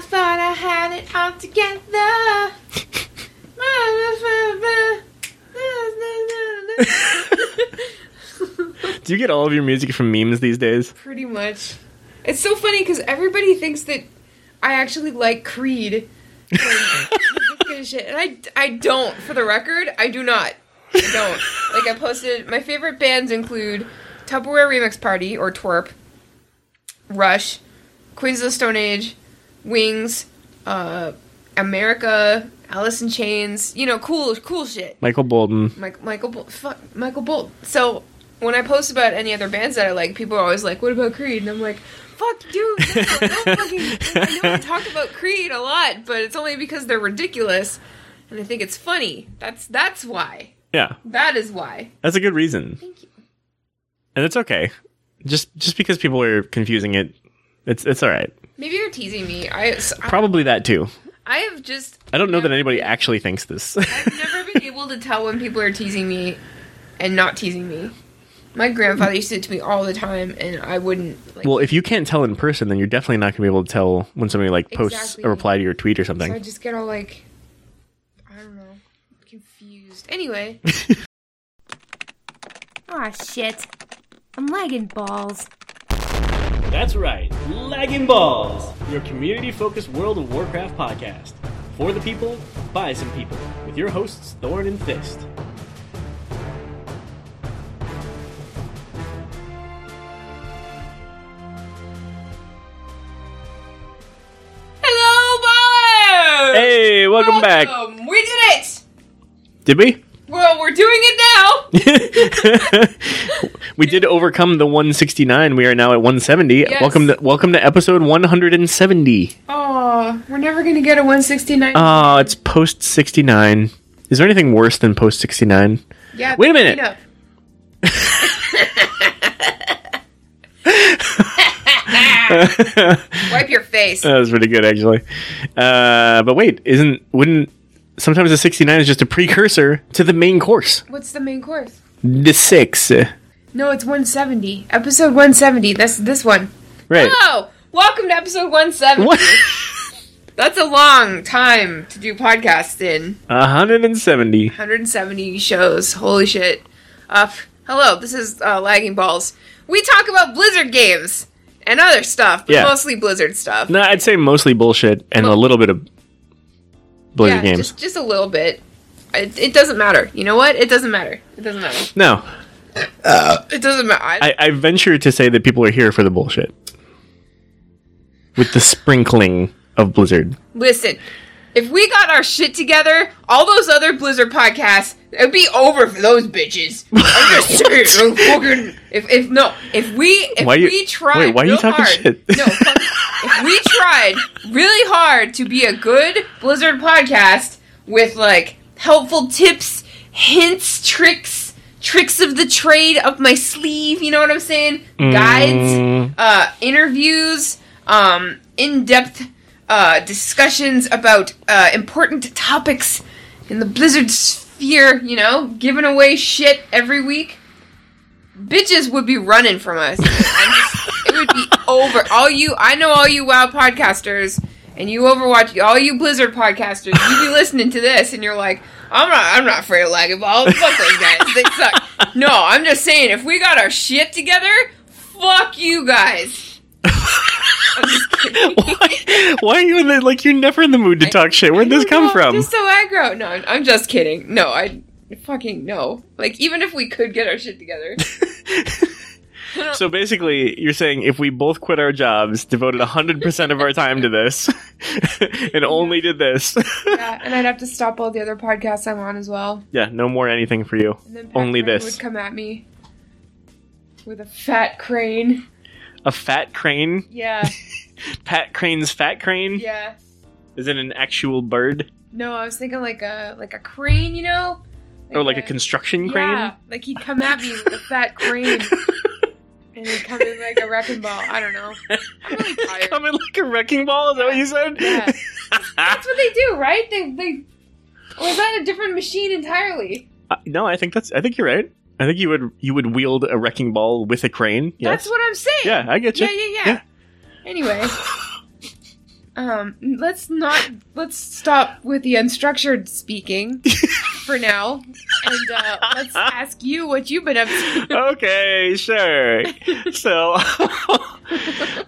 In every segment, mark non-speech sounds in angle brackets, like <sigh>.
I thought I had it all together. <laughs> Do you get all of your music from memes these days? Pretty much. It's so funny because everybody thinks that I actually like Creed. and kind of shit. And I, I don't, for the record, I do not. I don't. Like, I posted, my favorite bands include Tupperware Remix Party, or Twerp, Rush, Queens of the Stone Age, Wings, uh, America, Alice in Chains, you know, cool, cool shit. Michael Bolton. Mike, Michael, Bol- fuck, Michael Bolton. So when I post about any other bands that I like, people are always like, "What about Creed?" And I'm like, "Fuck, dude, not- no <laughs> fucking." I know I talk about Creed a lot, but it's only because they're ridiculous, and I think it's funny. That's that's why. Yeah, That is why. that's a good reason, Thank you. and it's okay. Just just because people are confusing it, it's it's all right. Maybe you're teasing me. I s- I, Probably that too. I have just. I don't know that anybody been- actually thinks this. <laughs> I've never been <laughs> able to tell when people are teasing me and not teasing me. My grandfather used to do it to me all the time, and I wouldn't. Like, well, if you can't tell in person, then you're definitely not going to be able to tell when somebody like posts Exactly. a reply to your tweet or something. So I something. just get all like, I don't know, confused. Anyway, <laughs> Aw, shit. I'm lagging balls. That's right, Lagging Balls, your community-focused World of Warcraft podcast for the people, by some people, with your hosts Thorn and Fist. hello, ballers! Hey, welcome back. Welcome. We did it. Did we? Well, we're doing it now. <laughs> we did overcome the 169. We are now at 170. Yes. Welcome to welcome to episode 170. Oh, we're never gonna get a 169. Oh, it's post 69. Is there anything worse than post 69? yeah. wait a minute. <laughs> Wipe your face. That was pretty good, actually. Uh, but wait, isn't wouldn't sometimes the 69 is just a precursor to the main course? What's the main course? The six, No, it's 170. Episode 170. That's this one. right? Hello. Welcome to episode 170. What? <laughs> That's a long time to do podcasts in. 170. 170 shows. Holy shit. Uh, hello, this is uh, Lagging Balls. We talk about Blizzard games and other stuff, but Yeah. mostly Blizzard stuff. No, I'd say mostly bullshit and a little bit of Blizzard yeah, games. Just, just a little bit. It, it doesn't matter. You know what? It doesn't matter. It doesn't matter. No, It doesn't matter. I, I venture to say that people are here for the bullshit. With the sprinkling of Blizzard. Listen, if we got our shit together, all those other Blizzard podcasts, it'd be over for those bitches. <laughs> I'm just saying. fucking- if, if no, if we if Why you- we tried, wait, why are you talking hard, shit? No, fuck, if we <laughs> tried really hard to be a good Blizzard podcast with like helpful tips, hints, tricks, tricks of the trade up my sleeve. You know what I'm saying? Guides Mm, uh, interviews, um, in-depth uh, discussions about uh, important topics in the Blizzard sphere. Year, you know, giving away shit every week. Bitches would be running from us. Just- it would be over. All you, I know, all you WoW podcasters and you Overwatch, all you Blizzard podcasters, you be listening to this and you're like, I'm not, I'm not afraid of lagging balls. Fuck those guys, they suck. No, I'm just saying, if we got our shit together, fuck you guys. <laughs> I'm <laughs> why, why are you in the, like, you're never in the mood to talk shit? Where'd this come No, from? Just so aggro. No, I'm I'm just kidding. No, I fucking no. Like even if we could get our shit together, <laughs> <laughs> So basically, you're saying if we both quit our jobs, devoted 100% of our time to this, and only did this, yeah, and I'd have to stop all the other podcasts I'm on as well. yeah, no more anything for you. And then Only this. would come at me with a fat crane. A fat crane? Yeah, <laughs> Pat Crane's fat crane? yeah. Is it an actual bird? No, I was thinking like a like a crane, you know? Or like a construction crane? Yeah, like he'd come at me with a fat <laughs> crane. And he'd come in like a wrecking ball. I don't know. I'm really <laughs> tired. Coming like a wrecking ball? Is that what you said? Yeah. That's what they do, right? They they or is that a different machine entirely? Uh, no, I think that's. I think you're right. I think you would you would wield a wrecking ball with a crane. Yes. That's what I'm saying. Yeah, I get you. Yeah, yeah, yeah. Yeah. Anyway, Um, let's not let's stop with the unstructured speaking <laughs> for now, and uh, let's ask you what you've been up to. okay, sure. <laughs> So <laughs>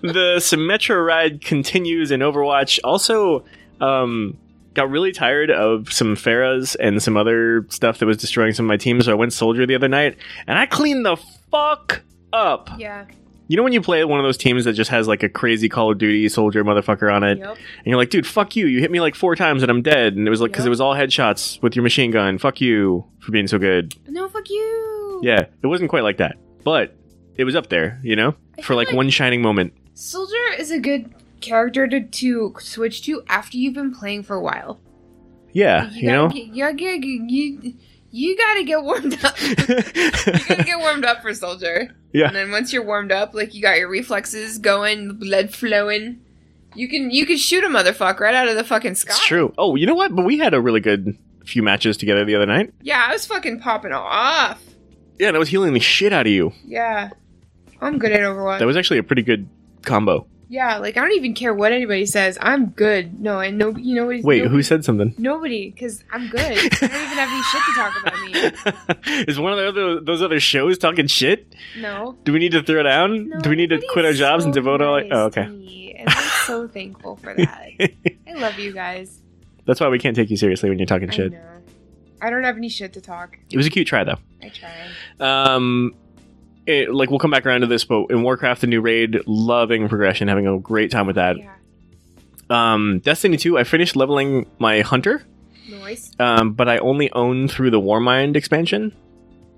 the Symmetra ride continues in Overwatch. Also, um, got really tired of some Pharahs and some other stuff that was destroying some of my teams. So I went Soldier the other night, and I cleaned the fuck up. Yeah. You know when you play one of those teams that just has like a crazy Call of Duty soldier motherfucker on it, Yep. and you're like, dude, fuck you. You hit me like four times and I'm dead. And it was like, because Yep. it was all headshots with your machine gun. Fuck you for being so good. No, fuck you. Yeah, it wasn't quite like that, but it was up there, you know, I for like, like- one shining moment. Soldier is a good character to, to switch to after you've been playing for a while. Yeah, you, gotta know. get, you, gotta get, you, you gotta get warmed up. <laughs> you gotta get warmed up for Soldier. Yeah, And then once you're warmed up, like you got your reflexes going, the blood flowing, you can you can shoot a motherfucker right out of the fucking sky. it's true. Oh, you know what? But we had a really good few matches together the other night. Yeah, I was fucking popping off. Yeah, and I was healing the shit out of you. Yeah, I'm good at Overwatch. That was actually a pretty good combo. Yeah, like I don't even care what anybody says. I'm good. No, and no, you know what? Wait, nobody, who said something? Nobody, because I'm good. I don't even have any shit to talk about me. <laughs> Is one of the other, those other shows talking shit? No. Do we need to throw down? no Do we need to quit our jobs and so devote our? nice Oh, okay. and I'm so <laughs> thankful for that. I love you guys. That's why we can't take you seriously when you're talking I shit. know. I don't have any shit to talk. It was a cute try though. I tried. Um, it, like we'll come back around to this, but in Warcraft, the new raid, loving progression, having a great time with that. Yeah. Um, Destiny 2, I finished leveling my hunter, Noise. um, but I only own through the Warmind expansion.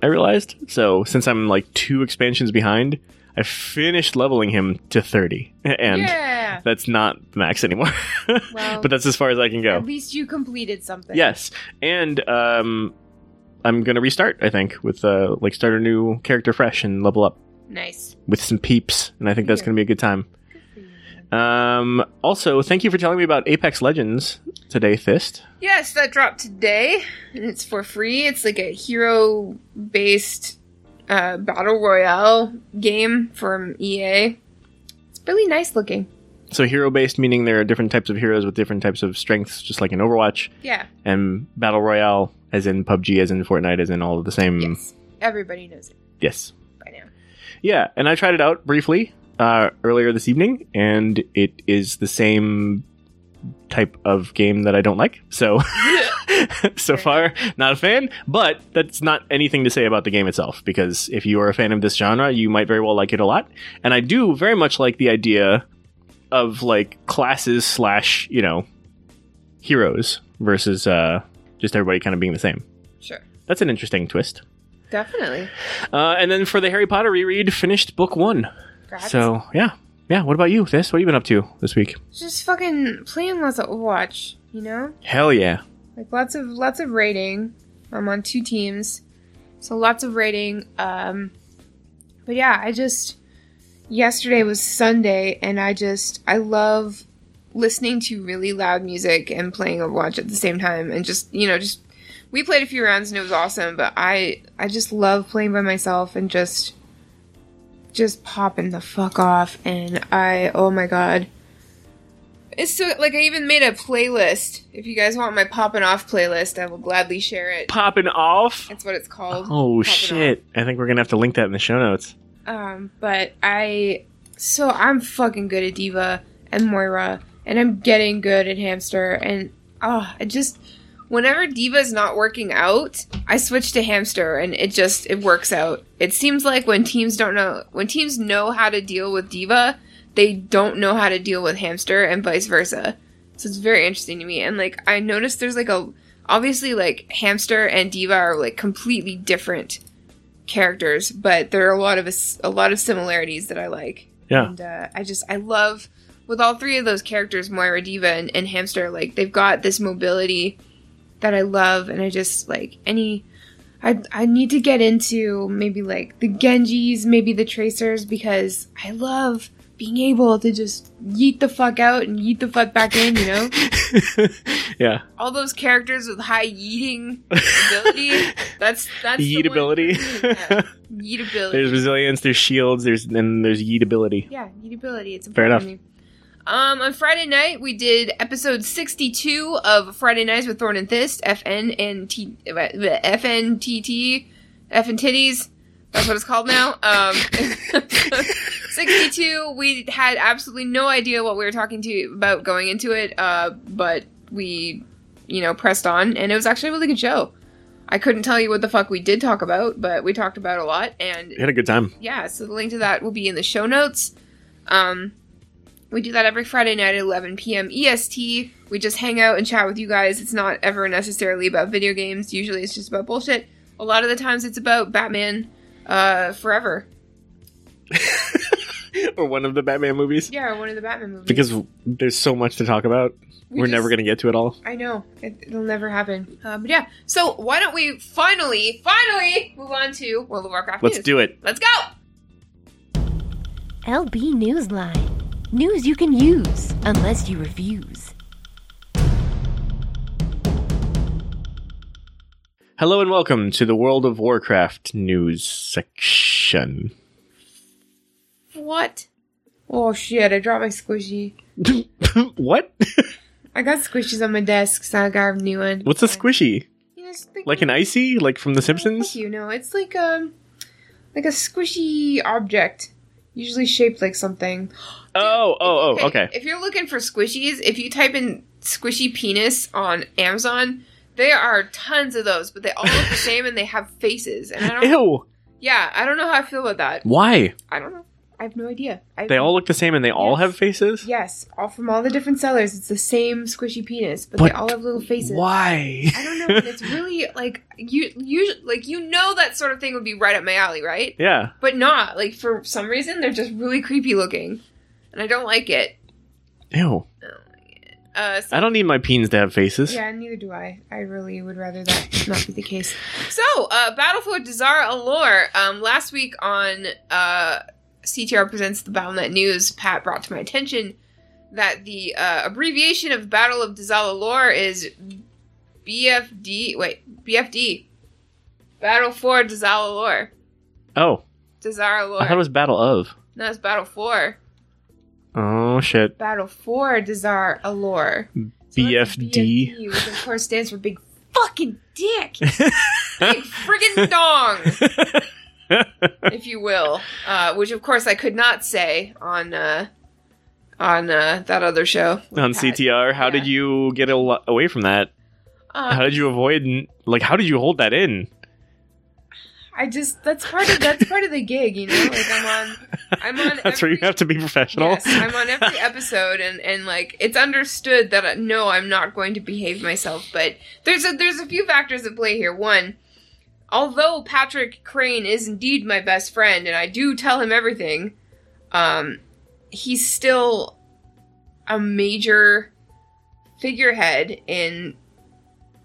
I realized so since I'm like two expansions behind, I finished leveling him to 30, <laughs> and yeah. that's not max anymore. <laughs> Well, but that's as far as I can go. At least you completed something. Yes, and um, I'm gonna restart. I think with uh, like start a new character fresh and level up Nice. with some peeps, and I think that's gonna be a good time. Good for you. Um, also, thank you for telling me about Apex Legends today, Fist. Yes, that dropped today, and it's for free. It's like a hero-based uh, battle royale game from EA. It's really nice looking. So hero based, meaning there are different types of heroes with different types of strengths, just like in Overwatch, Yeah. and battle royale, as in PUBG, as in Fortnite, as in all of the same. Yes. Everybody knows it Yes. by now. Yeah, and I tried it out briefly uh, earlier this evening, and it is the same type of game that I don't like. So, <laughs> so far, not a fan. But that's not anything to say about the game itself, because if you are a fan of this genre, you might very well like it a lot. And I do very much like the idea of like classes slash you know heroes versus uh, just everybody kind of being the same. Sure. That's an interesting twist. Definitely. Uh, and then for the Harry Potter reread, finished book one. Perhaps. So yeah, yeah. What about you, This? What have you been up to this week? just fucking playing lots of Overwatch, you know? Hell yeah! Like lots of lots of raiding. I'm on two teams, so lots of raiding. Um, but yeah, I just yesterday was Sunday, and I just I love listening to really loud music and playing Overwatch at the same time, and just you know just we played a few rounds and it was awesome. But I I just love playing by myself and just just popping the fuck off, and I oh my god. It's so like I even made a playlist. If you guys want my popping off playlist, I will gladly share it. Popping off. That's what it's called. Oh Poppin' shit! I think we're gonna have to link that in the show notes. Um, but I so I'm fucking good at D.Va and Moira, and I'm getting good at Hamster, and oh, I just whenever D.Va's not working out, I switch to Hamster, and it just it works out. It seems like when teams don't know when teams know how to deal with D.Va, they don't know how to deal with Hamster, and vice versa. So it's very interesting to me, and like I noticed there's like a obviously like Hamster and D.Va are like completely different characters, but there are a lot of a lot of similarities that I like. Yeah. and uh, I just I love with all three of those characters, Moira, D.Va, and, and Hamster. Like they've got this mobility that I love, and I just like any. I I need to get into maybe like the Genjis, maybe the Tracers, because I love being able to just yeet the fuck out and yeet the fuck back in. You know, <laughs> yeah, all those characters with high yeeting ability. <laughs> That's that's one for yeetability. me, <laughs> there's resilience. There's shields. There's and there's yeetability. Yeah, eatability. It's Fair me. Um, on Friday night, we did episode 62 of Friday Nights with Thorn and Thist, FN and T, FN FNTT, F and Titties. That's what it's called now. Um, <laughs> 62, we had absolutely no idea what we were talking to about going into it, uh, but we, you know, pressed on, and it was actually a really good show. I couldn't tell you what the fuck we did talk about, but we talked about a lot, and We had a good time. yeah, so the link to that will be in the show notes. Um, we do that every Friday night at 11 p.m. EST. We just hang out and chat with you guys. It's not ever necessarily about video games. Usually it's just about bullshit. A lot of the times it's about Batman uh, Forever. <laughs> or one of the Batman movies. Yeah, or one of the Batman movies. Because there's so much to talk about. We We're just- never going to get to it all. I know. It, it'll never happen. Um, but yeah, so why don't we finally, finally move on to World of Warcraft Let's news. do it. Let's go! LB Newsline. News you can use, unless you refuse. Hello and welcome to the World of Warcraft news section. What? Oh shit, I dropped my squishy. <laughs> what? I got squishies on my desk, so I got a new one. What's a squishy? You know, like, Like an icy? Like from The Simpsons? You know, it's like um, like a squishy object, usually shaped like something. <gasps> Oh, oh, oh, okay. If you're looking for squishies, if you type in squishy penis on Amazon, there are tons of those, but they all look the <laughs> same and they have faces. And I don't, Ew. yeah, I don't know how I feel about that. Why? I don't know. I have no idea. I, They all look the same and they all Yes. have faces? yes, all from all the different sellers. It's the same squishy penis, but, But they all have little faces. Why? I don't know. and It's really <laughs> like you, you, like you know that sort of thing would be right up my alley, right? yeah. But not like for some reason they're just really creepy looking, and I don't like it. Ew. Uh, so, I don't need my peens to have faces. yeah, neither do I. I really would rather that not be the case. <laughs> So, uh, Battle for Dazar'alor. Um, last week on uh, CTR presents the Battle.net News, Pat brought to my attention that the uh, abbreviation of Battle of Dazar'alor is BFD. Wait, BFD. Battle for Dazar'alor. Oh, Dazar'alor. I thought it was Battle of. no, it's Battle for. Oh, shit. Battle for Dazar'alor. So BFD. BFD, which of course stands for Big Fucking Dick. <laughs> Big friggin' dong, <laughs> if you will. Uh, which of course I could not say on uh, on uh, that other show. On Pat. CTR, how did you get away from that? Uh, How did you avoid, like, how did you hold that in? I just that's part of that's part of the gig, you know. Like I'm on, I'm <laughs> on. That's where you every- have to be professional. Yes, I'm on every episode, and and like it's understood that uh, no, I'm not going to behave myself. But there's a there's a few factors at play here. One, although Patrick Crane is indeed my best friend, and I do tell him everything, um, he's still a major figurehead in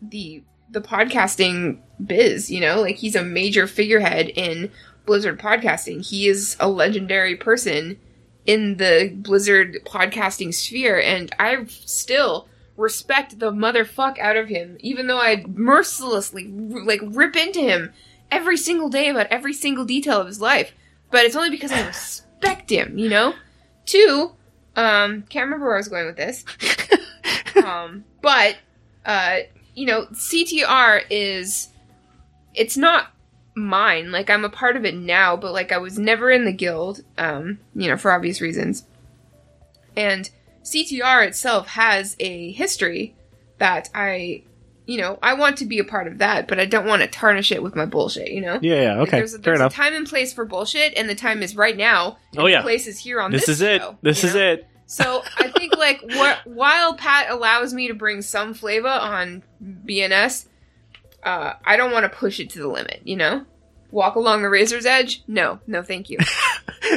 the the podcasting biz. You know, like he's a major figurehead in Blizzard podcasting. He is a legendary person in the Blizzard podcasting sphere, and I still respect the motherfuck out of him, even though I mercilessly like rip into him every single day about every single detail of his life. But it's only because I respect him, you know. Two, um, can't remember where I was going with this. <laughs> um, but uh, you know, CTR is it's not mine. Like I'm a part of it now, but like I was never in the guild, um, you know, for obvious reasons. And CTR itself has a history that I, you know, I want to be a part of that, but I don't want to tarnish it with my bullshit, you know? Yeah, yeah, Like, okay. there's, a, Fair there's a enough. time and place for bullshit, and the time is right now. and Oh, yeah. The place is here on This this. is it. show, This is know? it. So I think like wh- while Pat allows me to bring some flavor on BNS, uh, I don't want to push it to the limit. You know, walk along the razor's edge. No, no, thank you. <laughs>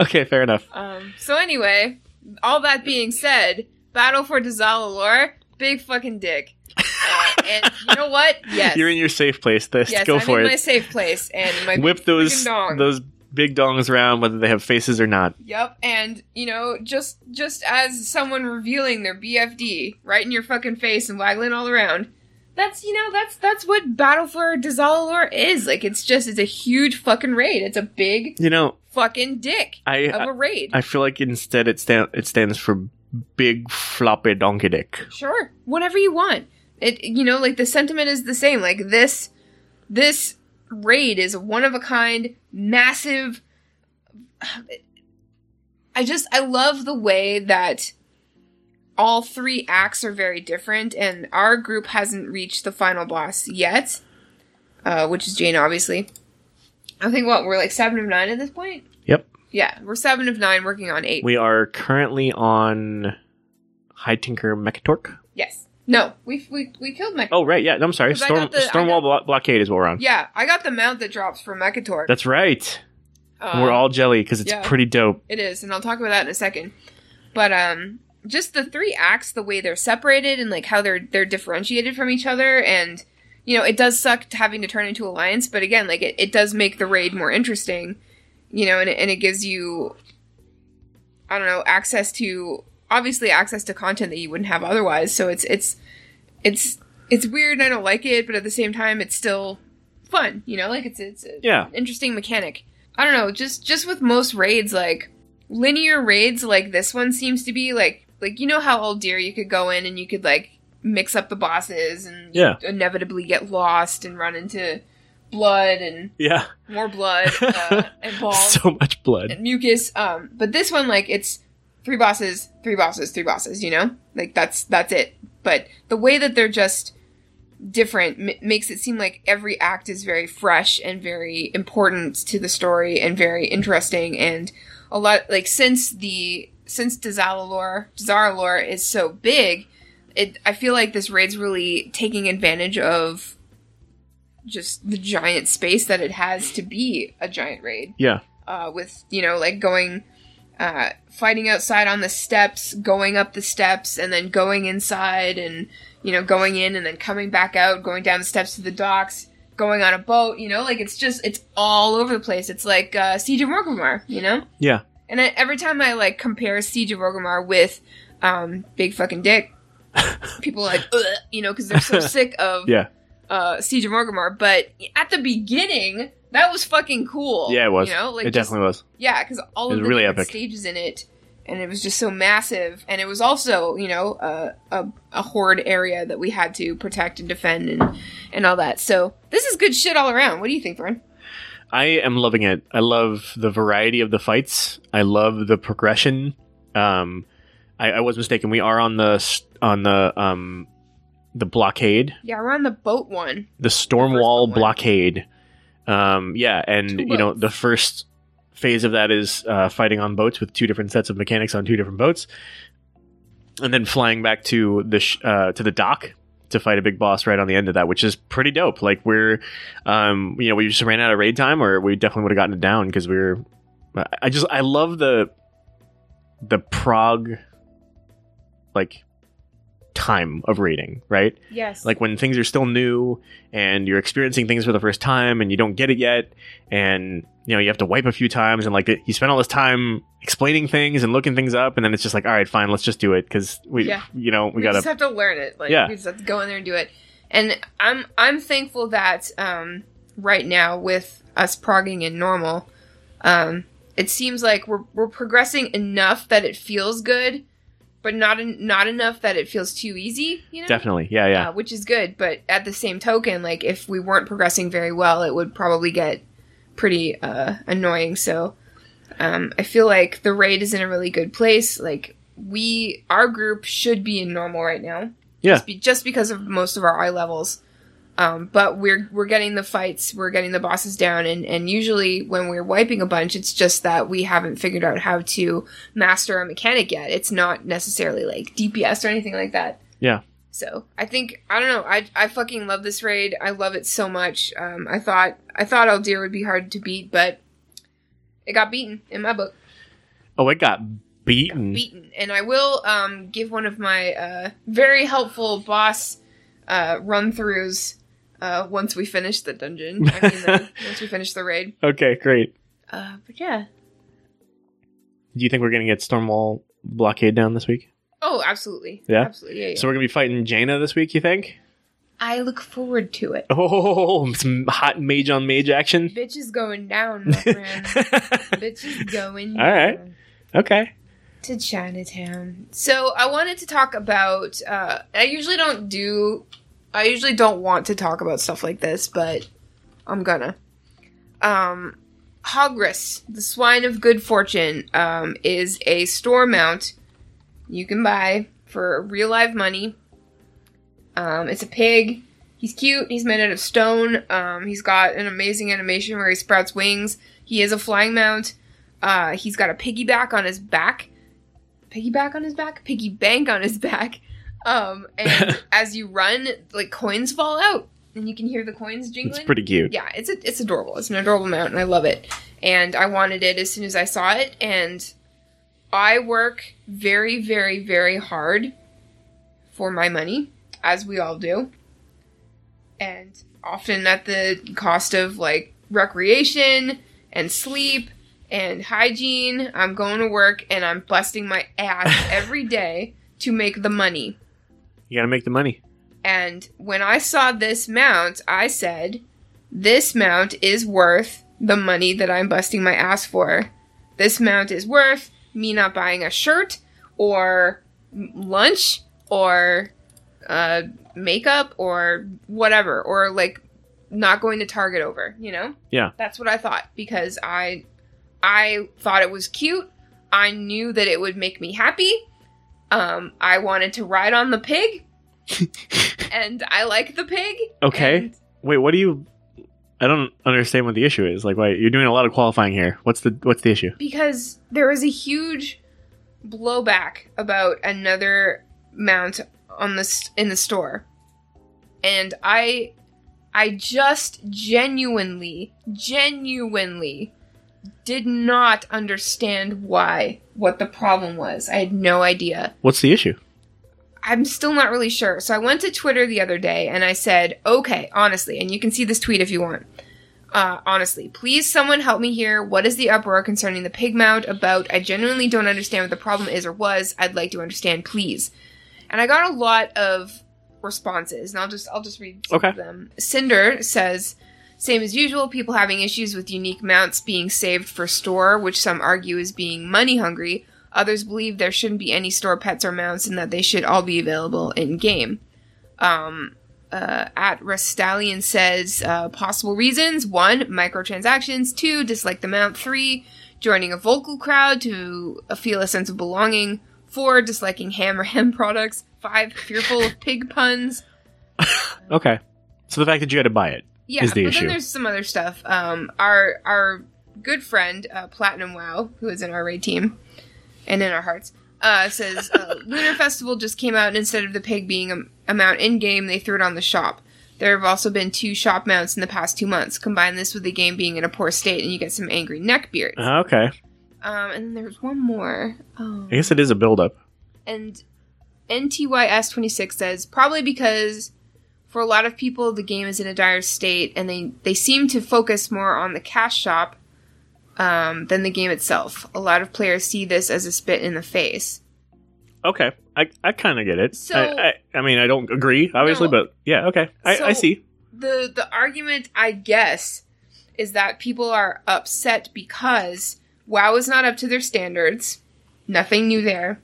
okay, fair enough. um, so anyway, all that being said, Battle for Dazar'alor, big fucking dick. Uh, and you know what? <laughs> Yes, You're in your safe place. This yes, go I'm for in it. my safe place, and my Whip those those big dongs around, whether they have faces or not. Yep, and you know, just just as someone revealing their BFD right in your fucking face and waggling all around, that's you know that's that's what Battle for Dazar'alor is. Like it's just it's a huge fucking raid. It's a big You know, fucking dick I of a raid. I feel like instead it stand it stands for big floppy donkey dick. Sure, whatever you want. It you know like the sentiment is the same. Like this this raid is one of a kind, massive. <sighs> I just I love the way that all three acts are very different, and our group hasn't reached the final boss yet, uh, which is Jaina, obviously. I think what we're like seven of nine at this point. Yep. Yeah, we're seven of nine, working on eight. We are currently on High Tinker Mekkatorque. yes. No, we we we killed Mech. Oh right, yeah. No, I'm sorry. Storm the- Stormwall blo- blockade is what we're on. Yeah, I got the mount that drops from Mechator. That's right. Um, we're all jelly because it's yeah. pretty dope. It is, and I'll talk about that in a second. But um just the three acts, the way they're separated and like how they're they're differentiated from each other and you know, it does suck having to turn into alliance, but again, like it, it does make the raid more interesting, you know, and it, and it gives you I don't know, access to obviously access to content that you wouldn't have otherwise. So it's it's it's it's weird and I don't like it, but at the same time it's still fun, you know, like it's it's Yeah. interesting mechanic. I don't know, just just with most raids, like linear raids like this one seems to be like like you know how Uldir you could go in and you could like mix up the bosses and Yeah. inevitably get lost and run into blood and Yeah. more blood uh, <laughs> and balls so much blood. and mucus. Um, but this one, like, it's three bosses, three bosses, three bosses. You know, like that's that's it. But the way that they're just different m- makes it seem like every act is very fresh and very important to the story and very interesting and a lot like since the since Dazar'alor Dazar'alor is so big, it I feel like this raid's really taking advantage of just the giant space that it has to be a giant raid Yeah. uh, with you know like going uh, fighting outside on the steps going up the steps and then going inside and you know going in and then coming back out going down the steps to the docks going on a boat you know like it's just it's all over the place it's like uh, siege of Orgrimmar you know Yeah. and I, every time i like compare siege of Orgrimmar with um, big fucking dick <laughs> people are like you know because they're so <laughs> sick of Yeah. uh, Siege of Orgrimmar, but at the beginning, that was fucking cool. Yeah, it was. You know, like it just- definitely was. yeah, because all It of was the really epic. stages in it, and it was just so massive, and it was also you know a a, a horde area that we had to protect and defend and and all that. So this is good shit all around. What do you think, Thorn? I am loving it. I love the variety of the fights. I love the progression. Um, I, I was mistaken. We are on the on the um the blockade, Yeah, we're on the boat one. the Stormwall one. blockade. Um, yeah, and you know the first phase of that is uh, fighting on boats with two different sets of mechanics on two different boats, and then flying back to the sh- uh, to the dock to fight a big boss right on the end of that, which is pretty dope. Like we're, um, you know, we just ran out of raid time, or we definitely would have gotten it down because we were. I- I just I love the the prog like time of reading, right? Yes. like when things are still new and you're experiencing things for the first time and you don't get it yet and you know you have to wipe a few times and like you spend all this time explaining things and looking things up and then it's just like all right fine let's just do it because we Yeah. you know we, we gotta just have to learn it. Like Yeah. we just have to go in there and do it. And I'm I'm thankful that um, right now with us progging in normal, um, it seems like we're we're progressing enough that it feels good, but not en- not enough that it feels too easy. You know, definitely yeah yeah uh, which is good. But at the same token, like if we weren't progressing very well, it would probably get pretty uh, annoying. So um, I feel like the raid is in a really good place. Like we, our group should be in normal right now. Yeah. just, be, just because of most of our eye levels. Um, but we're we're getting the fights, we're getting the bosses down, and and usually when we're wiping a bunch, it's just that we haven't figured out how to master a mechanic yet. It's not necessarily like DPS or anything like that. Yeah. So I think I don't know. I I fucking love this raid. I love it so much. Um, I thought I thought Uldir would be hard to beat, but it got beaten in my book. oh it got beaten Beaten, and I will um give one of my uh very helpful boss uh run throughs uh once we finish the dungeon. I mean, the, <laughs> once we finish the raid. okay great Uh, but yeah. do you think we're gonna get stormwall blockade down this week Oh, absolutely. Yeah? absolutely. Yeah, yeah. so we're gonna be fighting jaina this week you think I look forward to it. <laughs> Oh, some hot mage on mage action. Bitch is going down, my <laughs> friend. Bitch is going All right. down okay. to Chinatown. So I wanted to talk about. Uh, I usually don't do. I usually don't want to talk about stuff like this, but I'm gonna. Um, Hogrus, the Swine of Good Fortune, um, is a store mount you can buy for real live money. Um, it's a pig. He's cute. He's made out of stone. Um, he's got an amazing animation where he sprouts wings. He is a flying mount. Uh, he's got a piggyback on his back. Piggyback on his back? Piggy bank on his <laughs> back. Um, and <laughs> as you run, like coins fall out, and you can hear the coins jingling. It's pretty cute. Yeah, it's a, it's adorable. It's an adorable mount, and I love it. And I wanted it as soon as I saw it. And I work very, very, very hard for my money, as we all do, and often at the cost of like recreation and sleep and hygiene. I'm going to work and I'm busting my ass <laughs> every day to make the money. You gotta make the money. And when I saw this mount, I said, this mount is worth the money that I'm busting my ass for. This mount is worth me not buying a shirt or lunch or uh, makeup or whatever, or like not going to Target over, you know? Yeah. That's what I thought because I I thought it was cute. I knew that it would make me happy. Um, I wanted to ride on the pig. <laughs> and I like the pig. Okay. and Wait, what do you? I don't understand what the issue is. Like, why you're doing a lot of qualifying here? What's the What's the issue? because there was a huge blowback about another mount on this in the store. And I I just genuinely genuinely did not understand why what the problem was. I had no idea. What's the issue? I'm still not really sure. So I went to Twitter the other day and I said, okay, honestly, and you can see this tweet if you want. Uh, honestly, please someone help me here. What is the uproar concerning the pig mount about? I genuinely don't understand what the problem is or was. I'd like to understand, please. And I got a lot of responses, and I'll just I'll just read some Okay. of them. Cinder says, same as usual, people having issues with unique mounts being saved for store, which some argue is being money hungry. Others believe there shouldn't be any store pets or mounts and that they should all be available in game. Um, uh, at Restallion says uh, possible reasons: one, microtransactions; two, dislike the mount; three, joining a vocal crowd to feel a sense of belonging; four, disliking ham or hem products; five, fearful of pig puns. <laughs> Okay. So the fact that you had to buy it. Yeah, is the but issue. then there's some other stuff. Um, our our good friend uh, Platinum Wow, who is in our raid team and in our hearts, uh, says uh, <laughs> Lunar Festival just came out, and instead of the pig being a, a mount in game, they threw it on the shop. There have also been two shop mounts in the past two months. Combine this with the game being in a poor state, and you get some angry neckbeards. Uh, okay. Um, and then there's one more. Um, I guess it is a build-up. and NTYS26 says probably because for a lot of people the game is in a dire state and they, they seem to focus more on the cash shop um, than the game itself. A lot of players see this as a spit in the face. Okay. I, I kind of get it. So- I, I I mean I don't agree obviously, No. but yeah. Okay. I, I see. The the argument I guess is that people are upset because WoW is not up to their standards. Nothing new there.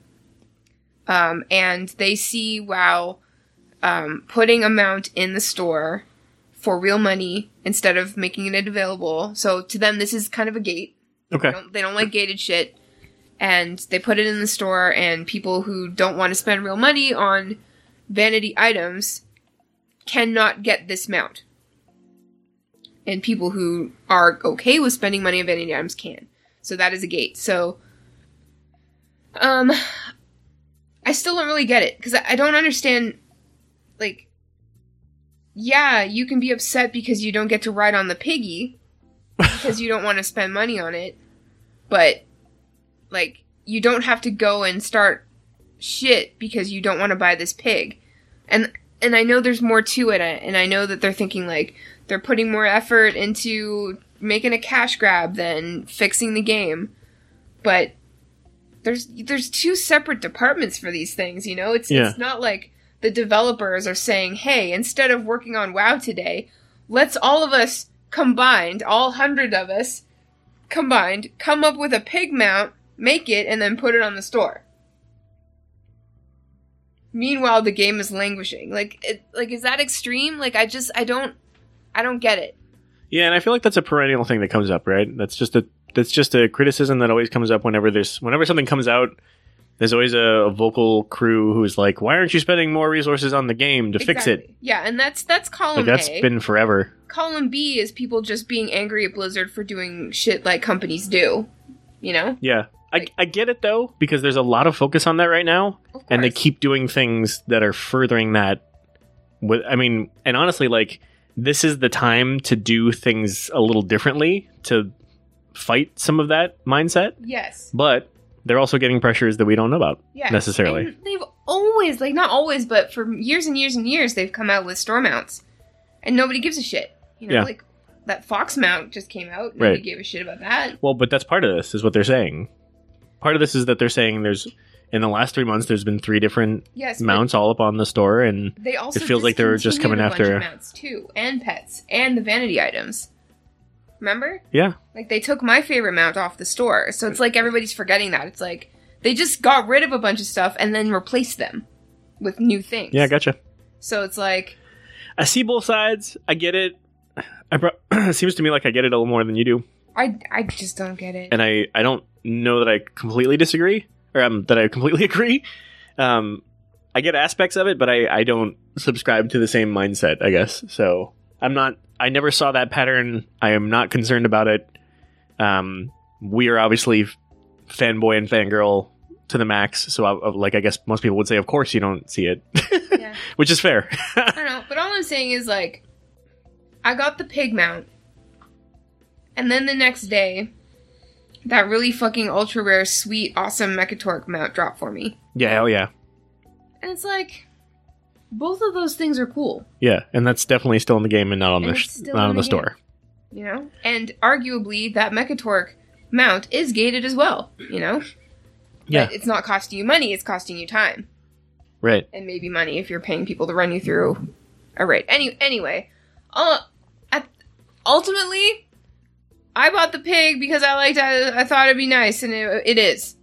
Um, and they see WoW um, putting a mount in the store for real money instead of making it available. So to them, this is kind of a gate. Okay. They don't, they don't like gated shit. And they put it in the store, and people who don't want to spend real money on vanity items cannot get this mount. And people who are okay with spending money on vanity items can. So that is a gate. So, um, I still don't really get it because I, I don't understand. Like, yeah, you can be upset because you don't get to ride on the piggy because you don't want to spend money on it, but like, you don't have to go and start shit because you don't want to buy this pig. And and I know there's more to it, and I know that they're thinking like they're putting more effort into making a cash grab than fixing the game. But there's there's two separate departments for these things, you know? It's Yeah. it's not like the developers are saying, hey, instead of working on WoW today, let's all of us combined, all hundred of us combined, come up with a pig mount, make it, and then put it on the store. Meanwhile, the game is languishing. Like, it, like is that extreme? Like, I just, I don't, I don't get it. Yeah, and I feel like that's a perennial thing that comes up, right? That's just a that's just a criticism that always comes up whenever there's whenever something comes out. There's always a, a vocal crew who's like, "Why aren't you spending more resources on the game to fix it?" Yeah, and that's that's column Like that's A. been forever. column B is people just being angry at Blizzard for doing shit like companies do. You know? Yeah, I, Like- I get it though because there's a lot of focus on that right now, and they keep doing things that are furthering that. With I mean, and honestly, like this is the time to do things a little differently to fight some of that mindset. Yes. But they're also getting pressures that we don't know about Yeah. necessarily. And they've always, like, not always, but for years and years and years, they've come out with store mounts. And nobody gives a shit. You know, Yeah. like, that Fox mount just came out. Nobody Right. gave a shit about that. Well, but that's part of this, is what they're saying. Part of this is that they're saying there's in the last three months there's been three different Yes. mounts all up on the store, and They also It feels like they're just coming a bunch of after- mounts too, and pets, and the vanity items. Remember? yeah, Like they took my favorite mount off the store, so it's like everybody's forgetting that. It's like they just got rid of a bunch of stuff and then replaced them with new things. yeah, gotcha. So it's like, I see both sides. I get it. I bro- <clears throat> it seems to me like I get it a little more than you do, I I just don't get it. and I I don't know that I completely disagree or um, that I completely <laughs> agree. Um, I get aspects of it, but I I don't subscribe to the same mindset. I guess so. I'm not. I never saw that pattern. I am not concerned about it. Um, we are obviously fanboy and fangirl to the max. So, I, like, I guess most people would say, of course, you don't see it, <laughs> Yeah. which is fair. I don't know, but all I'm saying is like, I got the pig mount, and then the next day, that really fucking ultra rare, sweet, awesome Mekkatorque mount dropped for me, yeah, hell yeah, and it's like, both of those things are cool. yeah, and that's definitely still in the game and not on And the sh- not on the the store. you know? And arguably, that Mekkatorque mount is gated as well, you know? Yeah, But it's not costing you money, it's costing you time. right. And maybe money if you're paying people to run you through a raid. Any, anyway, uh, at, ultimately, I bought the pig because I liked I, I thought it'd be nice, and it, it is.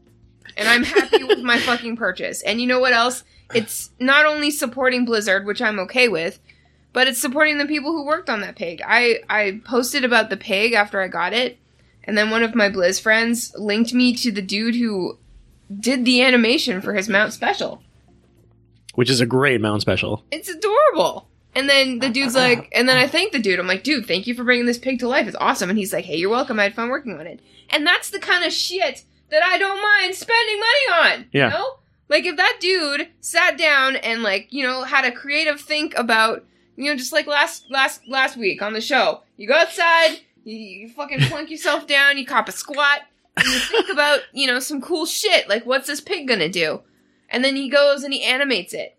And I'm happy with my <laughs> fucking purchase. And you know what else? It's not only supporting Blizzard, which I'm okay with, but it's supporting the people who worked on that pig. I, I posted about the pig after I got it, and then one of my Blizz friends linked me to the dude who did the animation for his mount special. Which is a great mount special. It's adorable. And then the dude's like, and then I thank the dude. I'm like, dude, thank you for bringing this pig to life. It's awesome. And he's like, hey, you're welcome. I had fun working on it. And that's the kind of shit that I don't mind spending money on. Yeah. You know? Like if that dude sat down and like, you know, had a creative think about, you know, just like last last last week on the show. You go outside, you, you fucking <laughs> plunk yourself down, you cop a squat, and you think about, you know, some cool shit. Like what's this pig gonna do? And then he goes and he animates it.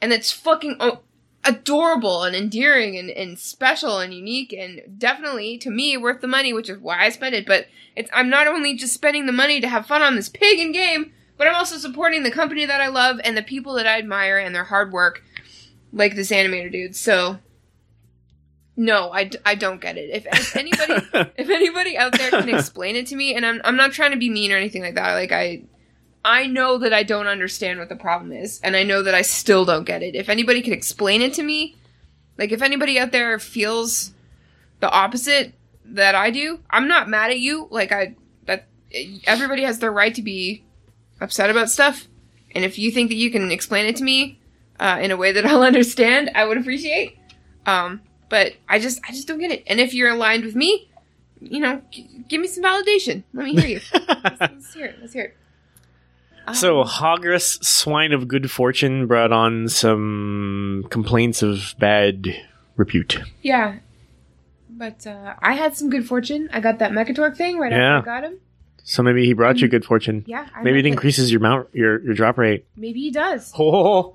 And it's fucking oh, adorable and endearing and, and special and unique and definitely to me worth the money, which is why I spent it. But it's I'm not only just spending the money to have fun on this pig in game, but I'm also supporting the company that I love and the people that I admire and their hard work, like this animator dude. So no, I, d- I don't get it. If, if anybody <laughs> if anybody out there can explain it to me, and I'm I'm not trying to be mean or anything like that. Like I I know that I don't understand what the problem is, and I know that I still don't get it. If anybody could explain it to me, like if anybody out there feels the opposite that I do, I'm not mad at you. Like I that everybody has their right to be upset about stuff, and if you think that you can explain it to me uh, in a way that <laughs> I'll understand, I would appreciate. Um, but I just I just don't get it. And if you're aligned with me, you know, g- give me some validation. Let me hear you. <laughs> let's, let's hear it. Let's hear it. So, Um, Hogrus, swine of good fortune, brought on some complaints of bad repute. Yeah. But uh, I had some good fortune. I got that Mekkatorque thing right Yeah. after I got him. So maybe he brought you good fortune. Yeah. I Maybe it meant increases your mount, your your drop rate. Maybe he does. <laughs> Oh,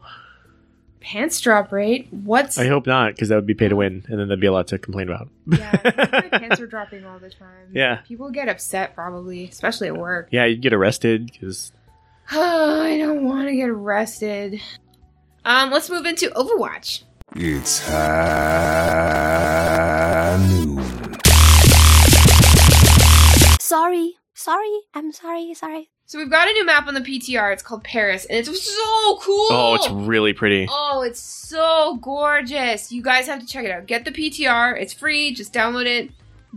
Pants drop rate. What's. I hope not, because that would be pay to win, and then there'd be a lot to complain about. yeah. My pants are <laughs> dropping all the time. Yeah. People get upset probably, especially at work. Yeah, you'd get arrested because Oh, <sighs> I don't want to get arrested. Um, let's move into Overwatch. It's high noon. Sorry. Sorry. I'm sorry. Sorry. So we've got a new map on the PTR. It's called Paris, and it's so cool. Oh, it's really pretty. Oh, it's so gorgeous. You guys have to check it out. Get the PTR. It's free. Just download it.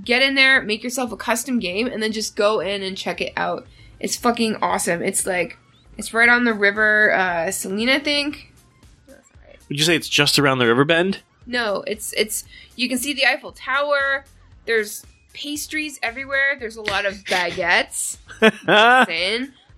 Get in there, make yourself a custom game, and then just go in and check it out. It's fucking awesome. It's like, it's right on the river, uh, Selena, I think. That's right. Would you say it's just around the river bend? No, it's, it's, you can see the Eiffel Tower. There's pastries everywhere. There's a lot of <laughs> baguettes.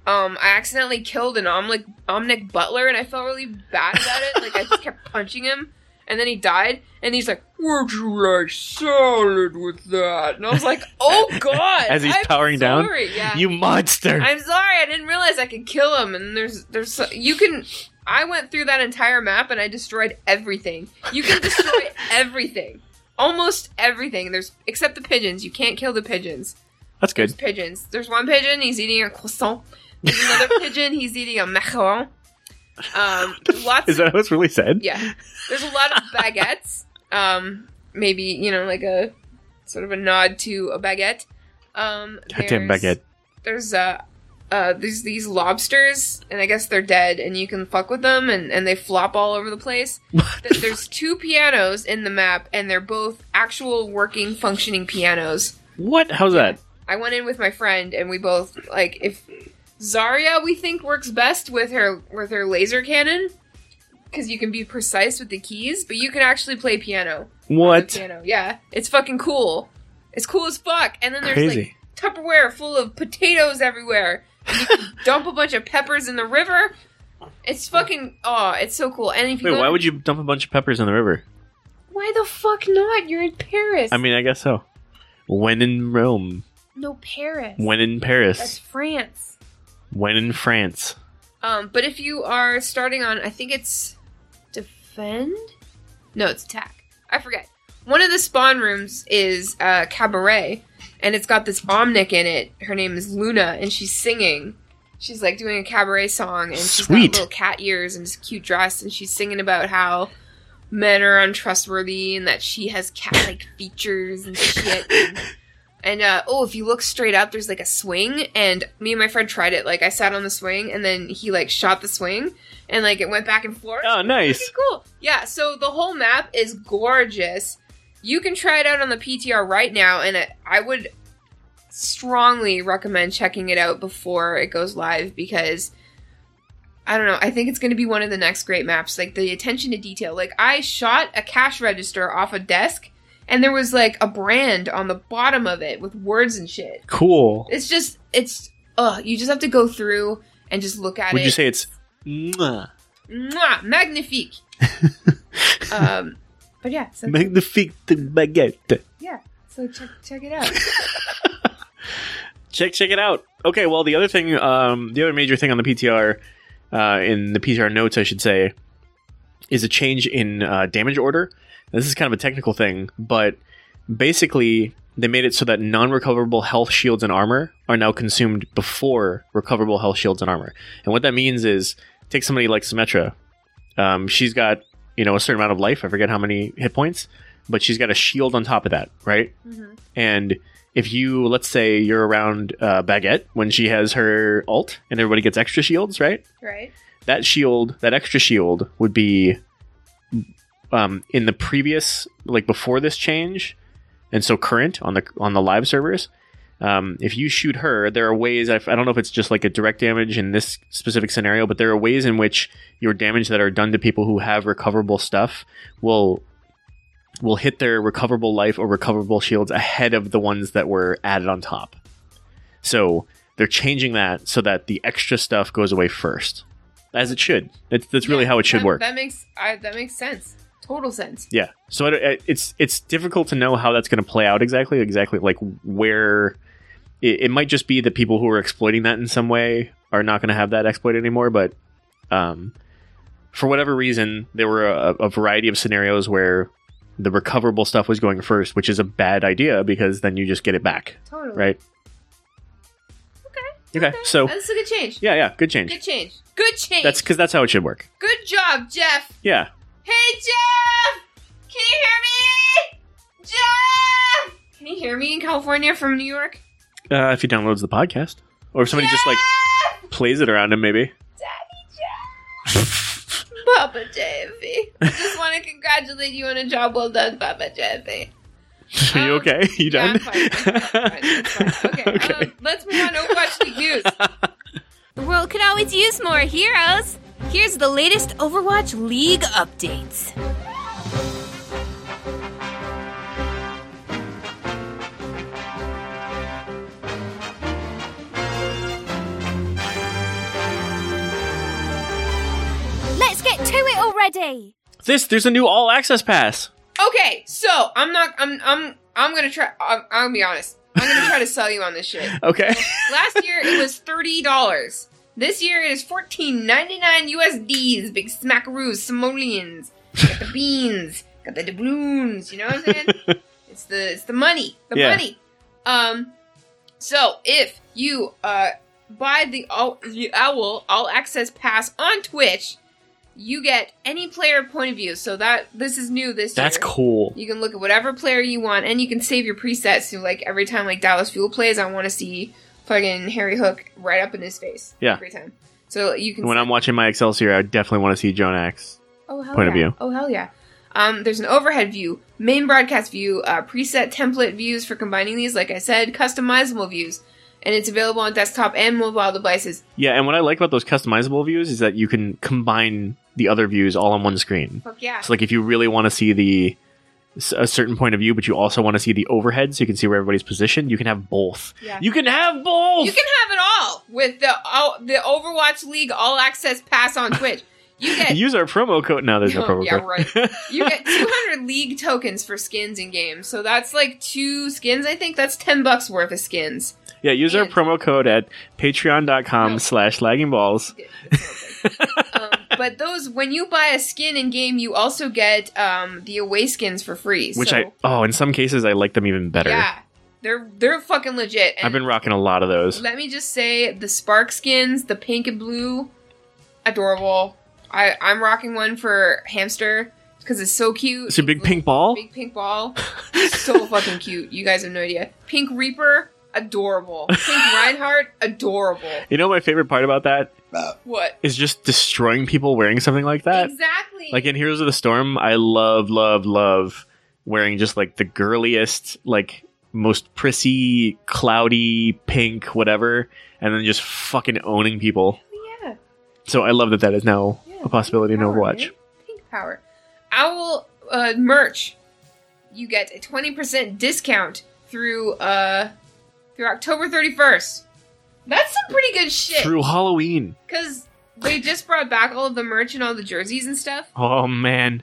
Um, I accidentally killed an Omnic, Omnic Butler, and I felt really bad about it. Like I just kept <laughs> punching him, and then he died, and he's like, "Would you like salad with that?" And I was like, "Oh <laughs> God!" As he's I'm powering down? Yeah, you monster! I'm sorry. I didn't realize I could kill him. And there's, there's, you can. I went through that entire map and I destroyed everything. You can destroy everything, almost everything. There's except the pigeons. You can't kill the pigeons. That's There's good. pigeons. There's one pigeon, he's eating a croissant. There's another <laughs> pigeon, he's eating a macaron. Um, <laughs> lots Is that how it's really said? yeah. There's a lot of baguettes. <laughs> Um, maybe, you know, like a sort of a nod to a baguette. Um, Goddamn there's- baguette. There's uh uh there's these lobsters and I guess they're dead and you can fuck with them and, and they flop all over the place. <laughs> Th- There's two pianos in the map and they're both actual working functioning pianos. What? How's that? I went in with my friend and we both like if Zarya we think works best with her with her laser cannon because you can be precise with the keys, but you can actually play piano. What? Piano, yeah, it's fucking cool. It's cool as fuck. And then there's Crazy. like Tupperware full of potatoes everywhere. And you can dump a bunch of peppers in the river. It's fucking oh, it's so cool. And if you Wait, go why would you dump a bunch of peppers in the river? why the fuck not? You're in Paris. I mean, I guess so. When in Rome, no Paris. when in Paris. That's France. when in France. Um, but if you are starting on, I think it's defend. No, it's attack. I forget. One of the spawn rooms is uh, cabaret, and it's got this omnic in it. Her name is Luna, and she's singing. She's like doing a cabaret song, and she's Sweet. got little cat ears and this cute dress, and she's singing about how men are untrustworthy and that she has cat-like <laughs> features and shit. And, and uh, oh, if you look straight up, there's like a swing, and me and my friend tried it. Like I sat on the swing, and then he like shot the swing, and like it went back and forth. Oh, nice. Cool. Yeah. So the whole map is gorgeous. You can try it out on the PTR right now, and I- would strongly recommend checking it out before it goes live because I don't know. I think it's going to be one of the next great maps. Like the attention to detail. Like I shot a cash register off a desk, and there was like a brand on the bottom of it with words and shit. Cool. It's just it's ugh. You just have to go through and just look at Would it. you say it's Mwah. Mwah, magnifique. <laughs> um, but yeah, so magnifique baguette? yeah, so check check it out. <laughs> check check it out. Okay, well the other thing, um, the other major thing on the PTR, uh, in the PTR notes, I should say, is a change in uh, damage order. This is kind of a technical thing, but basically they made it so that non-recoverable health shields and armor are now consumed before recoverable health shields and armor. And what that means is, take somebody like Symmetra. Um, she's got you know a certain amount of life. I forget how many hit points, but she's got a shield on top of that, right? And if you let's say you're around uh, Brigitte when she has her alt and everybody gets extra shields, right? Right. That shield, that extra shield, would be um, in the previous, like before this change, and so current on the on the live servers. Um, if you shoot her, there are ways. I, I don't know if it's just like a direct damage in this specific scenario, but there are ways in which your damage that are done to people who have recoverable stuff will will hit their recoverable life or recoverable shields ahead of the ones that were added on top. So they're changing that so that the extra stuff goes away first, as it should. That's, that's really Yeah, how it should that, work. That makes I, that makes sense. Total sense. Yeah. So it- it's it's difficult to know how that's going to play out exactly. Exactly like where it, it might just be that people who are exploiting that in some way are not going to have that exploit anymore. But um, for whatever reason, there were a, a variety of scenarios where the recoverable stuff was going first, which is a bad idea because then you just get it back, Totally. right? Okay. Okay. So That's a good change. yeah, yeah, good change. Good change. Good change. That's because that's how it should work. good job, Jeff. Yeah. Hey, Jeff! Can you hear me? Jeff! Can you hear me in California from New York? Uh, if he downloads the podcast, or if somebody just like plays it around him, maybe. Daddy Jeff. <laughs> Papa Jeffy. I just want to congratulate you on a job well done, Papa Jeffy. Are <laughs> you Um, okay? <laughs> You yeah, done? I'm fine, I'm fine, I'm fine, Okay, um, let's move on to Overwatch League news. The world could always use more heroes. Here's the latest Overwatch League updates. Already. this there's a new all access pass. Okay, so I'm not. I'm. I'm. I'm gonna try. I'm, I'm gonna be honest. I'm gonna try to sell you on this shit. <laughs> Okay. Last year it was thirty dollars. This year it is fourteen ninety nine USDs. Big smackaroos, simoleons. Got the beans. Got the doubloons. You know what I'm saying? <laughs> it's the it's the money. The Yeah. money. Um. So if you uh buy the all the owl all access pass on Twitch, you get any player point of view. So that this is new this That's year. cool. You can look at whatever player you want, and you can save your presets. So, like every time like Dallas Fuel plays, I want to see fucking Harryhook right up in his face. Yeah. every time. So you can. When I'm watching my Excelsior, I definitely want to see Jonax. oh hell point yeah. of view. Oh hell yeah. Um, there's an overhead view, main broadcast view, uh, preset template views for combining these. Like I said, customizable views, and it's available on desktop and mobile devices. Yeah, and what I like about those customizable views is that you can combine the other views all on one screen. Fuck yeah. So, like, if you really want to see the a certain point of view, but you also want to see the overhead, so you can see where everybody's positioned, you can have both. Yeah. You can have both. You can have it all with the all, the Overwatch League All Access Pass on Twitch. You <laughs> get use our promo code. No, there's no Oh, <laughs> promo yeah, code. Yeah, right. You get <laughs> 200 league tokens for skins in games. So that's like two skins, I think. That's 10 bucks worth of skins. yeah, use our promo code at patreon.com No. slash lagging balls. um, but those, when you buy a skin in game, you also get um, the away skins for free. Which so, I oh, in some cases I like them even better. yeah, they're they're fucking legit. And I've been rocking a lot of those. let me just say, the spark skins, the pink and blue, adorable. I I'm rocking one for hamster because it's so cute. It's a big pink ball. Big pink ball. so <laughs> fucking cute. You guys have no idea. Pink Reaper, adorable. Pink <laughs> Reinhardt, adorable. You know my favorite part about that What? is just destroying people wearing something like that. exactly. Like in Heroes of the Storm, I love, love, love wearing just like the girliest, like most prissy, cloudy, pink, whatever, and then just fucking owning people. yeah. So I love that that is now yeah. a possibility in Pink power, Overwatch. man. Pink power. Owl uh, merch. You get a twenty percent discount through uh through October thirty first. That's some pretty good shit. Through Halloween. Because they just brought back all of the merch and all the jerseys and stuff. Oh man.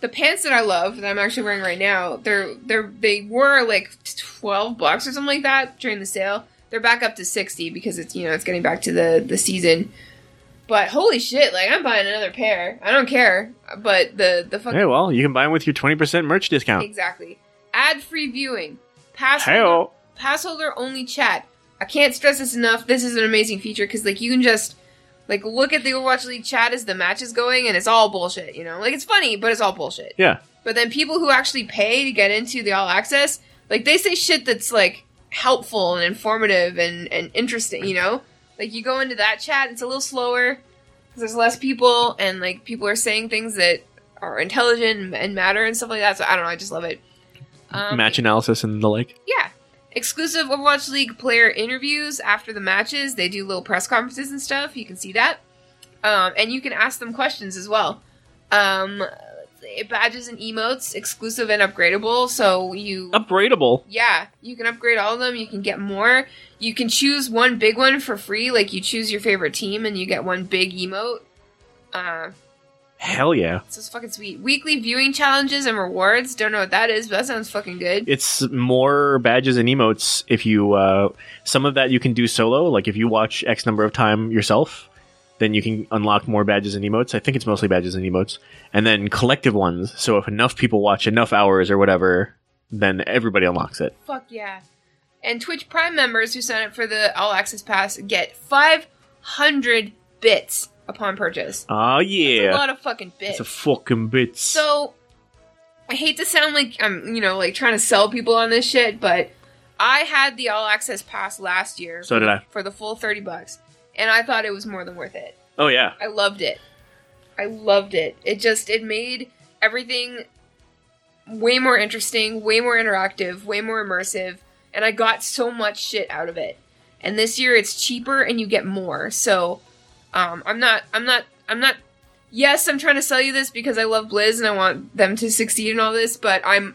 the pants that I love that I'm actually wearing right now, they're they're they were like twelve bucks or something like that during the sale. They're back up to sixty because it's you know it's getting back to the the season. But holy shit, like I'm buying another pair. I don't care. But the the fucking Hey, well, you can buy them with your 20% merch discount. exactly ad free viewing, pass Hey-o. pass holder only chat. I can't stress this enough. This is an amazing feature because like you can just like look at the Overwatch League chat as the match is going, and it's all bullshit. You know, like it's funny, but it's all bullshit. Yeah. But then people who actually pay to get into the all access, like they say shit that's like helpful and informative and, and interesting, you know? Like you go into that chat, it's a little slower because there's less people and like people are saying things that are intelligent and, matter and stuff like that. So I don't know, I just love it. Um, Match analysis and the like. yeah. Exclusive Overwatch League player interviews after the matches. They do little press conferences and stuff. You can see that. Um, and you can ask them questions as well. Um, badges and emotes, exclusive and upgradable. So you. Upgradable. yeah, you can upgrade all of them. You can get more. You can choose one big one for free. Like you choose your favorite team and you get one big emote. Uh, Hell yeah. so it's fucking sweet. Weekly viewing challenges and rewards. Don't know what that is, but that sounds fucking good. It's more badges and emotes if you uh some of that you can do solo, like if you watch X number of time yourself, then you can unlock more badges and emotes. I think it's mostly badges and emotes. And then collective ones. So if enough people watch enough hours or whatever, then everybody unlocks it. Fuck yeah. And Twitch Prime members who sign up for the All Access Pass get 500 bits upon purchase. Oh It's a yeah, lot of fucking it's bits. a fucking bits. So, I hate to sound like I'm, you know, like trying to sell people on this shit, but I had the all access pass last year. So did I. For the full 30 bucks. And I thought it was more than worth it. oh yeah, I loved it. I loved it. It just, it made everything way more interesting, way more interactive, way more immersive. And I got so much shit out of it. And this year it's cheaper and you get more. So, um, I'm not, I'm not, I'm not yes, I'm trying to sell you this because I love Blizz and I want them to succeed in all this, but I'm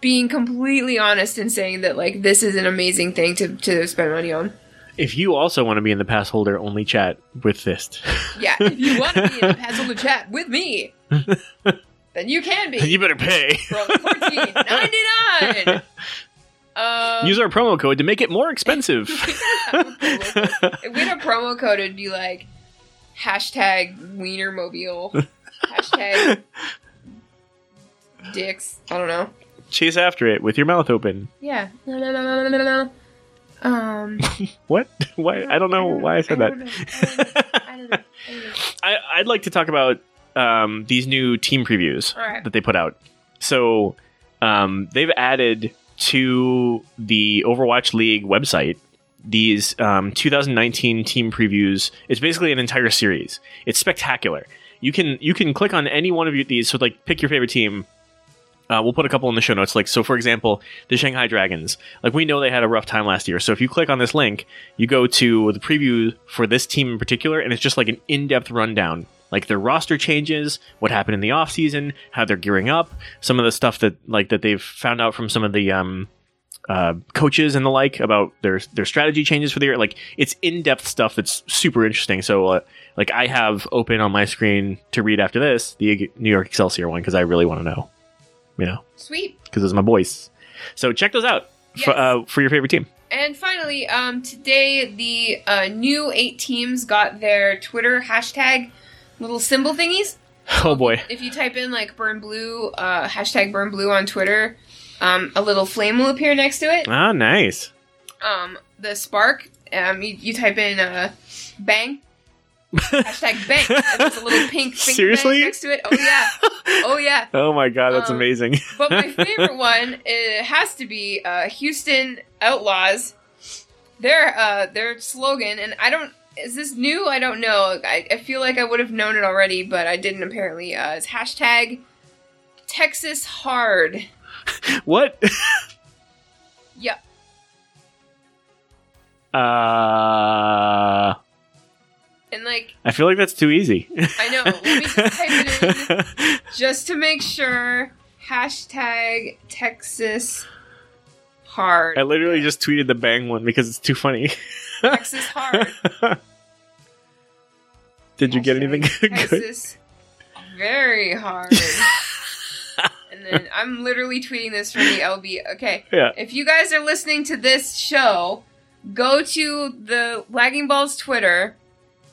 being completely honest in saying that like this is an amazing thing to, to spend money on. if you also want to be in the pass holder only chat with Fist, Yeah, if you want to be in the <laughs> pass holder chat with me, then you can be. you better pay. Fourteen ninety nine. Um, Use our promo code to make it more expensive. <laughs> if we had a promo code, it'd be like hashtag Wienermobile, <laughs> hashtag dicks. I don't know. Chase after it with your mouth open. Yeah. No, no, no, no, no, no, no. Um. <laughs> What? Why? I don't know why I said that. I don't know. I don't know. I, <laughs> I'd like to talk about um, these new team previews right. that they put out. So um, they've added to the Overwatch League website these um, 2019 team previews. It's basically an entire series. It's spectacular. You can you can click on any one of these. So like pick your favorite team. Uh, we'll put a couple in the show notes. Like so, for example, the Shanghai Dragons. Like we know they had a rough time last year. So if you click on this link, you go to the preview for this team in particular, and it's just like an in-depth rundown. Like their roster changes, what happened in the offseason, how they're gearing up, some of the stuff that like that they've found out from some of the um, uh, coaches and the like about their their strategy changes for the year. Like it's in depth stuff that's super interesting. So uh, like I have open on my screen to read after this the New York Excelsior one because I really want to know, you know, Sweet. because it's my voice. So check those out for, uh, for your favorite team. And finally, um, today the uh, new eight teams got their Twitter hashtag little symbol thingies. Oh boy, If you type in like burn blue, uh, hashtag burn blue on Twitter, um, a little flame will appear next to it. ah, nice. Um, the spark, um, you, you type in uh, bang, <laughs> hashtag bang, and there's a little pink, pink Seriously? next to it. Oh yeah, <laughs> oh yeah. Oh my god, that's Um, amazing. <laughs> But my favorite one it has to be uh, Houston Outlaws. Their uh, their slogan, and I don't. Is this new? I don't know. I, I feel like I would have known it already, but I didn't apparently. Uh, it's hashtag Texas Hard. <laughs> what? Yep. uh, And like, I feel like that's too easy. I know. Let me just type it in <laughs> just to make sure. Hashtag Texas Hard. I literally just tweeted the bang one because it's too funny. Texas Hard. <laughs> Did you get anything good? Texas very hard. And then I'm literally tweeting this from the LB. Okay. Yeah. If you guys are listening to this show, go to the Lagging Balls Twitter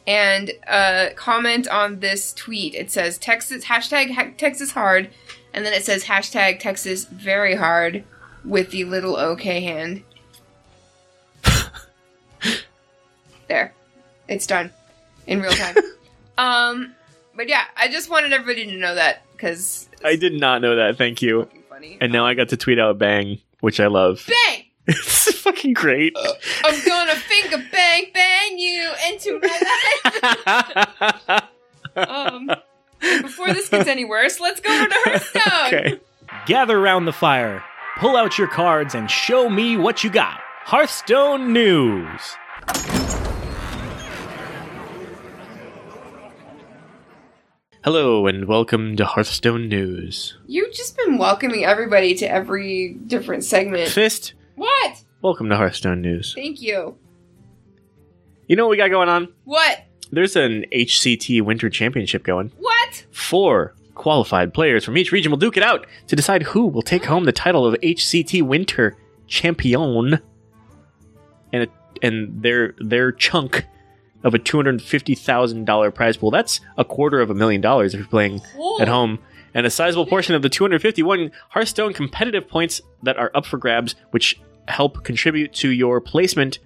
and uh, comment on this tweet. It says Texas hashtag ha- Texas hard, and then it says hashtag Texas very hard with the little OK hand. <laughs> there, it's done in real time. <laughs> um, but yeah, I just wanted everybody to know that because I did not know that. Thank you. funny. And now I got to tweet out bang, which I love. bang. it's <laughs> fucking great. I'm gonna finger bang bang you into my life. um, before this gets any worse, let's go over to Hearthstone. okay. Gather round the fire, pull out your cards, and show me what you got. Hearthstone News. Hello and welcome to Hearthstone News. You've just been welcoming everybody to every different segment. Fist, What? welcome to Hearthstone News. Thank you. You know what we got going on? What? There's an HCT Winter Championship going. What? Four qualified players from each region will duke it out to decide who will take home the title of HCT Winter Champion. And it, and their their chunk of a two hundred fifty thousand dollar prize pool. That's a quarter of a million dollars if you're playing at home. And a sizable portion of the 251 Hearthstone competitive points that are up for grabs, which help contribute to your placement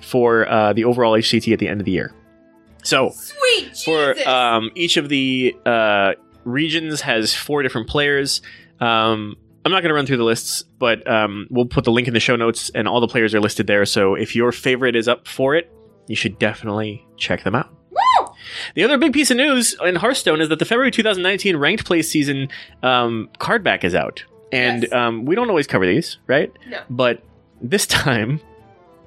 for uh, the overall HCT at the end of the year. So Sweet for um, each of the uh, regions has four different players. Um, I'm not going to run through the lists, but um, we'll put the link in the show notes, and all the players are listed there. So if your favorite is up for it, you should definitely check them out. Woo! The other big piece of news in Hearthstone is that the February 2019 ranked play season um, card back is out, and Yes. um, we don't always cover these, right? No. But this time,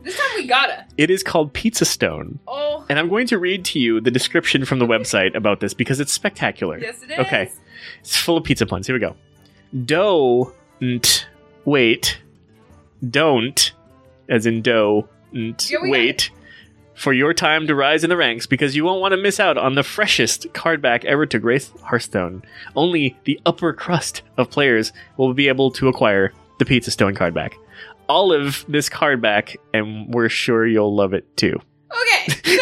This time we gotta. it is called Pizza Stone. Oh, And I'm going to read to you the description from the <laughs> website about this because it's spectacular. yes it is. Okay. It's full of pizza puns. Here we go. Don't wait. Don't, as in don't Yeah, wait for your time to rise in the ranks because you won't want to miss out on the freshest card back ever to grace Hearthstone. Only the upper crust of players will be able to acquire the Pizza Stone card back. All of this card back, and we're sure you'll love it too. Okay. So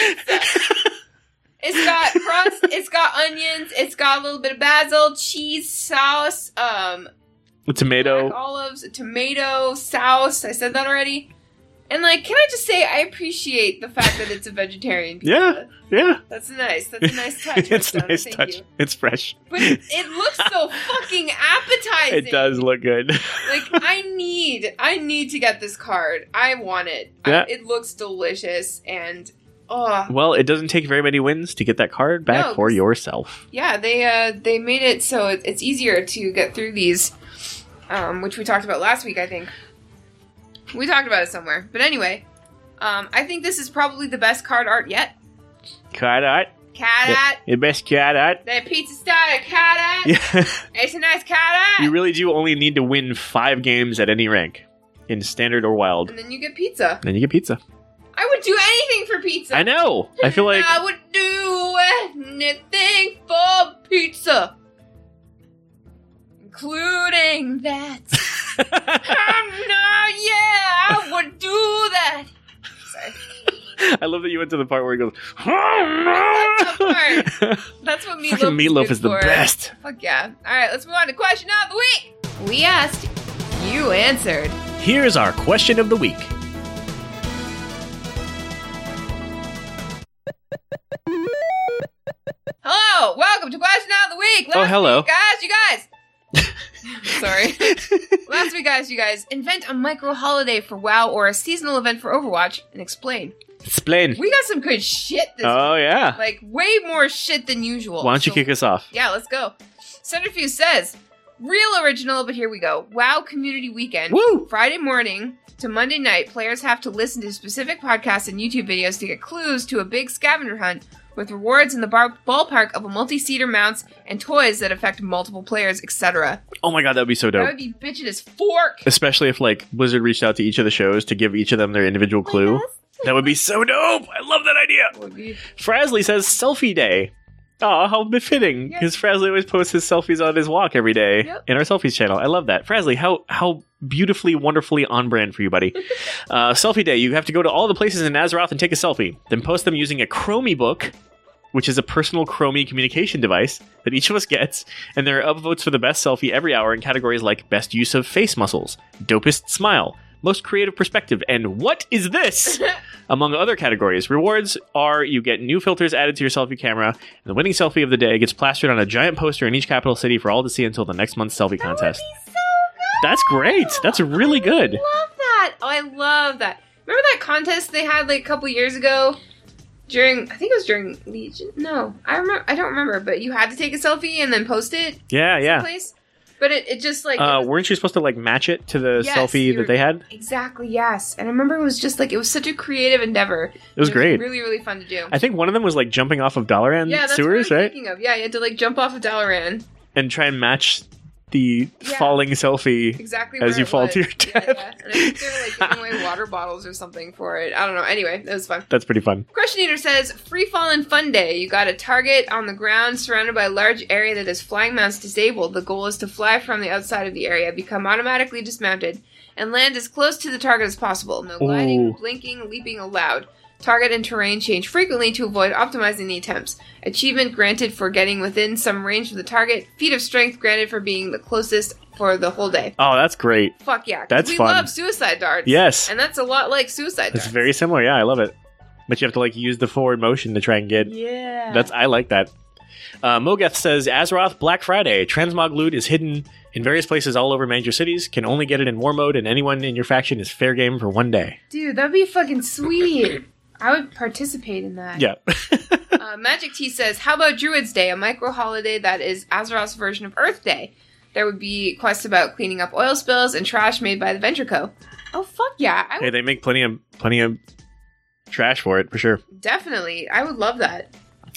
it's like. It's got crust, it's got onions, it's got a little bit of basil, cheese, sauce, um, The tomato. olives, a tomato, sauce. I said that already. And like, can I just say I appreciate the fact that it's a vegetarian pizza. Yeah. Yeah, That's nice. That's a nice touch. <laughs> it's a nice Thank touch. you. It's fresh. But it, it looks so fucking appetizing. It does look good. <laughs> Like I need, I need to get this card. I want it. I- it looks delicious, and oh well, it doesn't take very many wins to get that card back No, for yourself. yeah, they uh they made it so it's easier to get through these, um, which we talked about last week. I think we talked about it somewhere. But anyway, um, I think this is probably the best card art yet. Card art. Cat art, The best card art. that pizza style cat art. Yeah. It's a nice cat art. you really do only need to win five games at any rank in standard or wild. and then you get pizza. Then you get pizza. I would do anything for pizza. I know. I feel like I would do anything for pizza, including that. <laughs> Um, I'm not, yeah, I would do that. Sorry. I love that you went to the part where he goes. <laughs> that That's what meatloaf, Fucking meatloaf good is the best. Fuck yeah. All right, let's move on to question of the week. We asked, you answered. Here's our question of the week. Hello, welcome to question of the week. Oh, Last Oh, hello. week, guys, you guys. Sorry. <laughs> Last week, guys, you guys invent a micro holiday for WoW or a seasonal event for Overwatch and explain. Explain. We got some good shit this Oh yeah. Like way more shit than usual. Why don't you So- kick us off? Yeah, let's go. Centrifuge says, real original, but here we go. WoW Community Weekend. Woo! Friday morning to Monday night, players have to listen to specific podcasts and YouTube videos to get clues to a big scavenger hunt with rewards in the bar- ballpark of a multi-seater mounts and toys that affect multiple players, etc. Oh my god, that'd be so dope. That would be bitchin' as fork. Especially if like Blizzard reached out to each of the shows to give each of them their individual clue. That would be so dope. I love that idea. Would Frasley says selfie day. Oh, how befitting! Because Frasley always posts his selfies on his walk every day Yep. in our selfies channel. I love that. Frasley, how how beautifully, wonderfully on brand for you, buddy. <laughs> uh, selfie day. You have to go to all the places in Azeroth and take a selfie, then post them using a Chromie book, which is a personal Chromie communication device that each of us gets. And there are upvotes for the best selfie every hour in categories like best use of face muscles, dopest smile, most creative perspective, and what is this? <laughs> among other categories. Rewards are you get new filters added to your selfie camera, and the winning selfie of the day gets plastered on a giant poster in each capital city for all to see until the next month's selfie contest. Be so good. That's great. That's really good. I love that. Oh, I love that. Remember that contest they had like a couple years ago during I think it was during Legion. No, I remember I don't remember, but you had to take a selfie and then post it Yeah, yeah. But it, it just like it Uh, was- weren't you supposed to like match it to the Yes, selfie that they had? exactly yes. And I remember it was just like it was such a creative endeavor. It was great. really really fun to do. I think one of them was like jumping off of Dalaran yeah, that's sewers, what I'm right? thinking of. Yeah, you had to like jump off of Dalaran. And try and match the Yeah. falling selfie. Exactly As you fall was. to your death. yeah. And I think they were like giving away water bottles or something for it. I don't know. Anyway, it was fun. That's pretty fun. Question Eater says, Free Fall and Fun Day. You got a target on the ground surrounded by a large area that is flying mounts disabled. The goal is to fly from the outside of the area, become automatically dismounted, and land as close to the target as possible. No gliding, Ooh. blinking, leaping allowed. Target and terrain change frequently to avoid optimizing the attempts. Achievement granted for getting within some range of the target. Feat of strength granted for being the closest for the whole day. Oh, that's great. Fuck yeah. 'cause That's we fun. love suicide darts. Yes. And that's a lot like suicide It's very similar. Yeah, I love it. but you have to like use the forward motion to try and get. Yeah. That's I like that. Uh, Mogeth says Azeroth Black Friday transmog loot is hidden in various places all over major cities. Can only get it in war mode, and anyone in your faction is fair game for one day. Dude, that'd be fucking sweet. I would participate in that. Yeah. <laughs> Uh, Magic T says, "How about Druids Day, a micro holiday that is Azeroth's version of Earth Day? There would be quests about cleaning up oil spills and trash made by the Venture Co. Oh fuck yeah! I hey, would they make plenty of plenty of trash for it for sure. definitely. I would love that.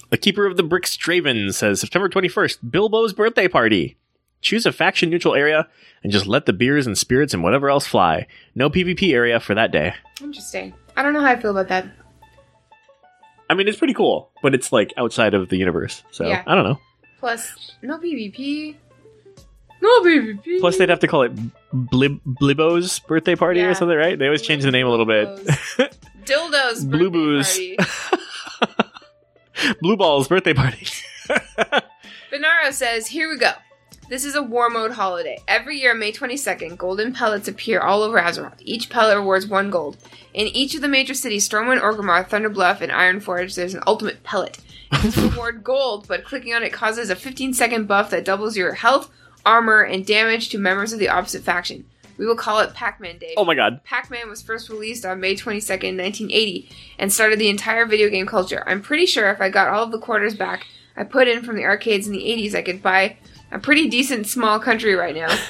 The Keeper of the Bricks Draven says September 21st, Bilbo's birthday party. Choose a faction neutral area and just let the beers and spirits and whatever else fly. No PvP area for that day. Interesting. I don't know how I feel about that. I mean, it's pretty cool, but it's like outside of the universe. So Yeah. I don't know. Plus, no PvP. No PvP. Plus, they'd have to call it Blib- Blibbo's birthday party Yeah. or something, right? They always change the name a little bit. <laughs> Dildos. Blue birthday Booze. party. <laughs> Blue Ball's birthday party. <laughs> Benaro says, Here we go. This is a war mode holiday. Every year, May 22nd, golden pellets appear all over Azeroth. Each pellet rewards one gold. In each of the major cities, Stormwind, Orgrimmar, Thunderbluff, and Ironforge, there's an ultimate pellet. It's <laughs> reward gold, but clicking on it causes a 15 second buff that doubles your health, armor, and damage to members of the opposite faction. We will call it Pac Man Day. oh my god. Pac Man was first released on May 22nd, 1980, and started the entire video game culture. I'm pretty sure if I got all of the quarters back I put in from the arcades in the 80s, I could buy a pretty decent small country right now. <laughs>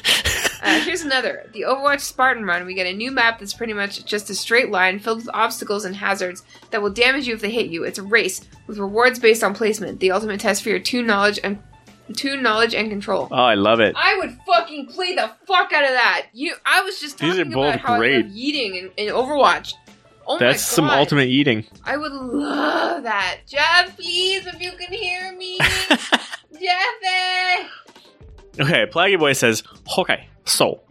Uh, here's another. The Overwatch Spartan Run, we get a new map that's pretty much just a straight line filled with obstacles and hazards that will damage you if they hit you. It's a race with rewards based on placement, the ultimate test for your toon knowledge and toon knowledge and control. Oh, I love it. I would fucking play the fuck out of that. You, I was just These talking are both about how great. I love yeeting in, in Overwatch. Oh That's some ultimate eating. I would love that. Jeff, please, if you can hear me. <laughs> Jeffy! Okay, Plaggy Boy says, Okay, so,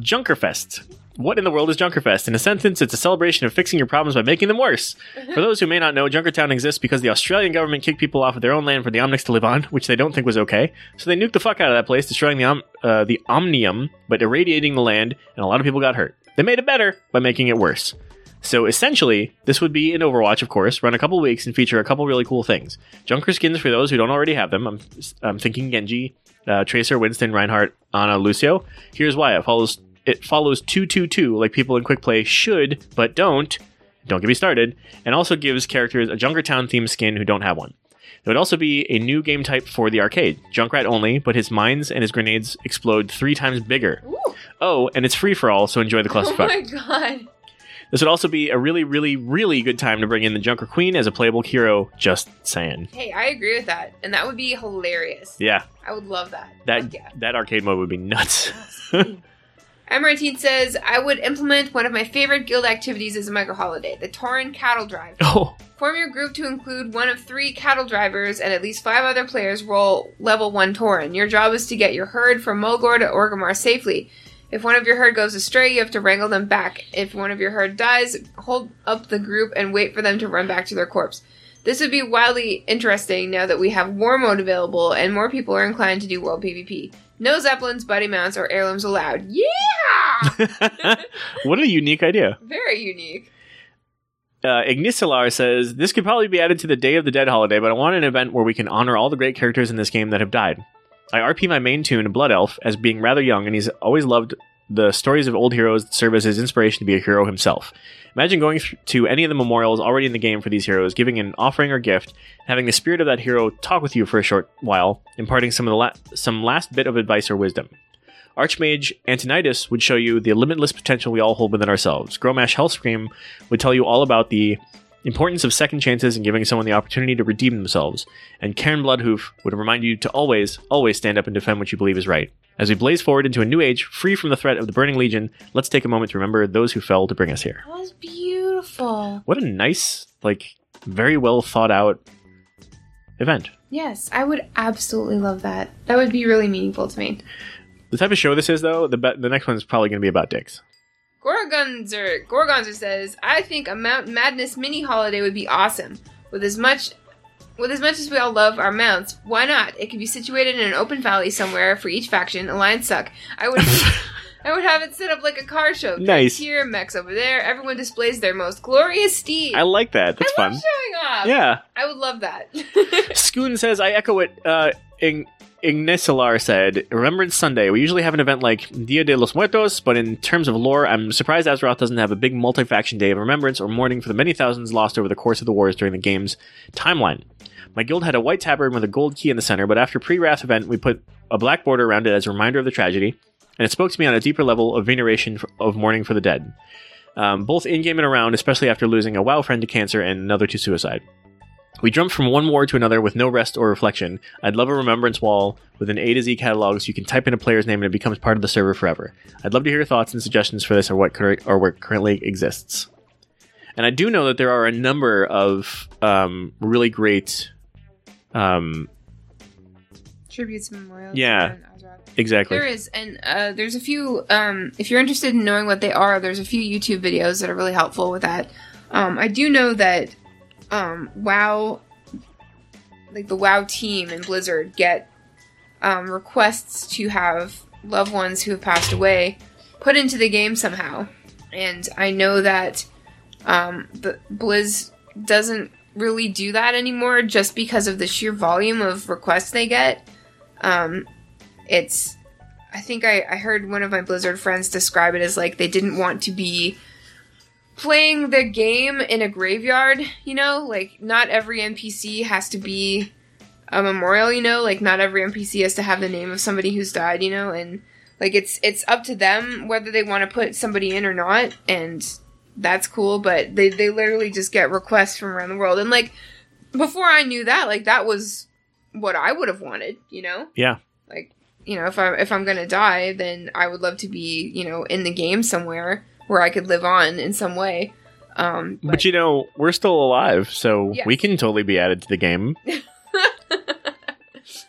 Junkerfest. What in the world is Junkerfest? In a sentence, it's a celebration of fixing your problems by making them worse. <laughs> For those who may not know, Junkertown exists because the Australian government kicked people off of their own land for the Omnics to live on, which they don't think was okay. So they nuked the fuck out of that place, destroying the Om- uh, the Omnium, but irradiating the land, and a lot of people got hurt. They made it better by making it worse. So essentially, this would be in Overwatch, of course, run a couple weeks and feature a couple really cool things. Junker skins for those who don't already have them. I'm, I'm thinking Genji, uh, Tracer, Winston, Reinhardt, Ana, Lucio. Here's why it follows it follows two two two like people in quick play should but don't. Don't get me started. And also gives characters a Junkertown themed skin who don't have one. There would also be a new game type for the arcade, Junkrat only, but his mines and his grenades explode three times bigger. Ooh. Oh, and it's free for all, so enjoy the <laughs> Oh clusterfuck. my god. This would also be a really, really, really good time to bring in the Junker Queen as a playable hero. Just saying. Hey, I agree with that. And that would be hilarious. Yeah, I would love that. that Fuck yeah. that arcade mode would be nuts. <laughs> Oh, Emertine says, I would implement one of my favorite guild activities as a micro holiday, the Tauren Cattle Drive. <laughs> oh, Form your group to include one of three cattle drivers and at least five other players roll level 1 Tauren. Your job is to get your herd from Mulgore to Orgrimmar safely. If one of your herd goes astray, you have to wrangle them back. If one of your herd dies, hold up the group and wait for them to run back to their corpse. This would be wildly interesting now that we have War Mode available and more people are inclined to do World PvP. No Zeppelins, buddy mounts, or heirlooms allowed. <laughs> Yeah! what a unique idea. Very unique. Uh, Ignisilar says this could probably be added to the Day of the Dead holiday, but I want an event where we can honor all the great characters in this game that have died. I RP my main tune, Blood Elf, as being rather young, and he's always loved the stories of old heroes that serve as his inspiration to be a hero himself. Imagine going th- to any of the memorials already in the game for these heroes, giving an offering or gift, having the spirit of that hero talk with you for a short while, imparting some of the la- some last bit of advice or wisdom. Archmage Antonidas would show you the limitless potential we all hold within ourselves. Grommash Hellscream would tell you all about the importance of second chances and giving someone the opportunity to redeem themselves. And Cairne Bloodhoof would remind you to always, always stand up and defend what you believe is right. As we blaze forward into a new age, free from the threat of the Burning Legion, let's take a moment to remember those who fell to bring us here. That was beautiful. What a nice, like, very well thought out event. Yes, I would absolutely love that. That would be really meaningful to me. The type of show this is, though, the be- the next one's probably going to be about dicks. Gorgonzer Gorgonzer says, "I think a Mount Madness mini holiday would be awesome. With as much with as much as we all love our mounts, why not? It could be situated in an open valley somewhere for each faction. Alliance suck. I would <laughs> I would have it set up like a car show. Nice. Here, mechs over there. Everyone displays their most glorious steed. I like that. That's I fun. showing off. Yeah. I would love that. <laughs> Scoon says, I echo it uh, Ig- Ignisilar said. Remembrance Sunday. We usually have an event like Dia de los Muertos, but in terms of lore, I'm surprised Azeroth doesn't have a big multi faction day of remembrance or mourning for the many thousands lost over the course of the wars during the game's timeline. My guild had a white tabard with a gold key in the center, but after pre Wrath event, we put a black border around it as a reminder of the tragedy, and it spoke to me on a deeper level of veneration f- of mourning for the dead. Um, both in game and around, especially after losing a WoW friend to cancer and another to suicide. We jump from one war to another with no rest or reflection. I'd love a remembrance wall with an A to Z catalog so you can type in a player's name and it becomes part of the server forever. I'd love to hear your thoughts and suggestions for this or what cur- or what currently exists. And I do know that there are a number of um, really great. Um, Tributes and memorials. Yeah. exactly. There is, and uh, there's a few. Um, if you're interested in knowing what they are, there's a few YouTube videos that are really helpful with that. Um, I do know that um, WoW, like the WoW team and Blizzard, get um, requests to have loved ones who have passed away put into the game somehow, and I know that um, the Blizz doesn't really do that anymore just because of the sheer volume of requests they get. Um, it's I think I, I heard one of my Blizzard friends describe it as like they didn't want to be playing the game in a graveyard, you know? Like not every NPC has to be a memorial, you know? Like not every NPC has to have the name of somebody who's died, you know? And like it's it's up to them whether they want to put somebody in or not and that's cool, but they they literally just get requests from around the world. And like before I knew that, like that was what I would have wanted, you know? Yeah. Like, you know, if I if I'm gonna die, then I would love to be, you know, in the game somewhere where I could live on in some way. Um, But, you know, we're still alive, so Yes. we can totally be added to the game. <laughs>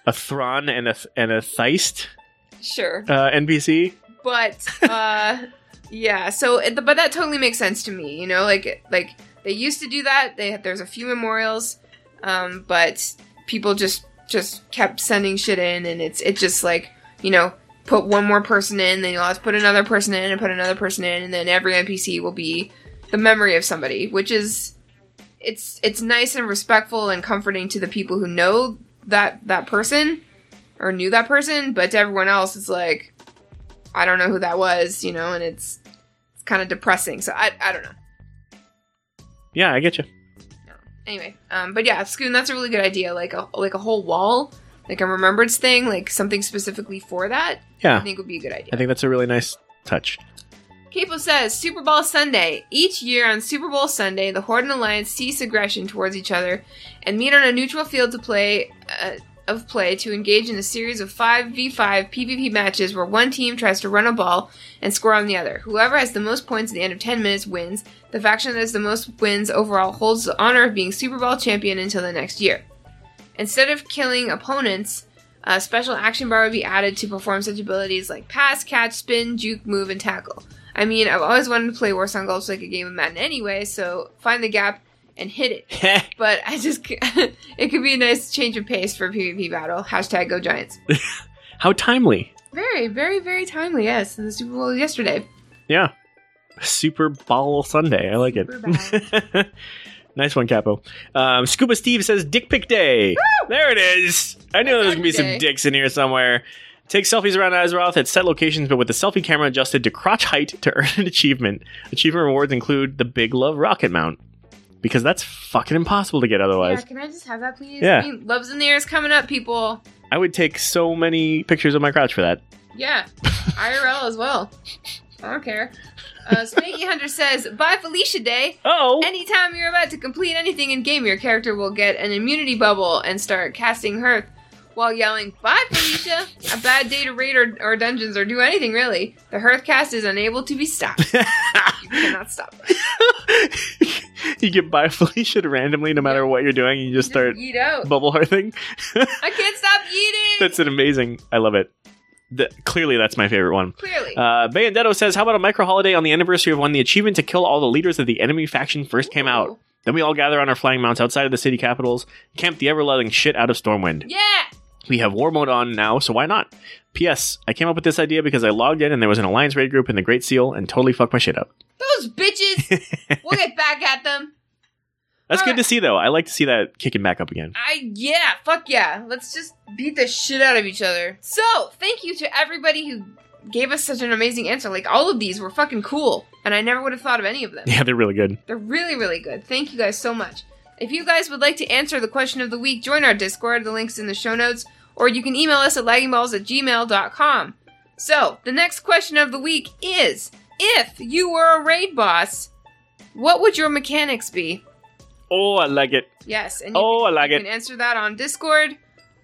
a Thrawn and a and a Theist sure, uh, NPC. but uh, yeah. So, it- but that totally makes sense to me. You know, like like they used to do that. They there's a few memorials, um, but people just just kept sending shit in, and it's it just like you know put one more person in, then you'll have to put another person in, and put another person in, and then every NPC will be the memory of somebody, which is it's it's nice and respectful and comforting to the people who know that that person or knew that person, but to everyone else, it's like I don't know who that was, you know, and it's it's kind of depressing. So I I don't know. Yeah, I get you. Anyway, um, but yeah, Scoon, that's a really good idea. Like a like a whole wall, like a remembrance thing, like something specifically for that. Yeah. I think would be a good idea. I think that's a really nice touch. Capo says Super Bowl Sunday. Each year on Super Bowl Sunday, the Horde and Alliance cease aggression towards each other and meet on a neutral field to play uh, of play to engage in a series of 5v5 PvP matches where one team tries to run a ball and score on the other. Whoever has the most points at the end of 10 minutes wins. The faction that has the most wins overall holds the honor of being Super Bowl champion until the next year. Instead of killing opponents, a special action bar would be added to perform such abilities like pass, catch, spin, juke, move, and tackle. I mean, I've always wanted to play Warsong Gulch like a game of Madden anyway, so find the gap and hit it. <laughs> But I just, <laughs> it could be a nice change of pace for a PvP battle. Hashtag Go Giants. <laughs> How timely. Very, very, very timely. Yes, in the Super Bowl yesterday. Yeah. Super Bowl Sunday. I like Super it. Nice one, Capo. Um, Scuba Steve says Dick Pic Day. There it is. I knew there was going to be some dicks in here somewhere. Take selfies around Azeroth at set locations, but with the selfie camera adjusted to crotch height to earn an achievement. Achievement rewards include the Big Love rocket mount. Because that's fucking impossible to get otherwise. Yeah, can I just have that, please? Yeah. I mean, Loves in the air is coming up, people. I would take so many pictures of my crotch for that. Yeah, <laughs> IRL as well. I don't care. Uh, Spanky Hunter says, "Bye Felicia Day." Oh! Anytime you're about to complete anything in game, your character will get an immunity bubble and start casting Hearth while yelling, Bye, Felicia! A bad day to raid or, or dungeons or do anything, really. The Hearth cast is unable to be stopped. you cannot stop <laughs> you get by Felicia randomly no matter what you're doing. And you just start Yeet out. bubble hearthing. I can't stop <laughs> eating! that's an amazing. I love it. The, clearly, that's my favorite one. Clearly. Uh, Bayondetto says, "How about a micro holiday on the anniversary of when the achievement to kill all the leaders of the enemy faction first came out? Then we all gather on our flying mounts outside of the city capitals, camp the ever loving shit out of Stormwind. yeah! We have war mode on now, so why not? P.S. I came up with this idea because I logged in and there was an Alliance raid group in the Great Seal and totally fucked my shit up. Those bitches. <laughs> we'll get back at them. That's good to see, though. I like to see that kicking back up again. I yeah, fuck yeah. Let's just beat the shit out of each other. So, thank you to everybody who gave us such an amazing answer. Like all of these were fucking cool, and I never would have thought of any of them. Yeah, they're really good. They're really, really good. Thank you guys so much. If you guys would like to answer the question of the week, join our Discord. The link's in the show notes. Or you can email us at laggingballs at gmail.com. So, the next question of the week is If you were a raid boss, what would your mechanics be? Oh, I like it. Yes, and you, Oh, I can, like you it. can answer that on Discord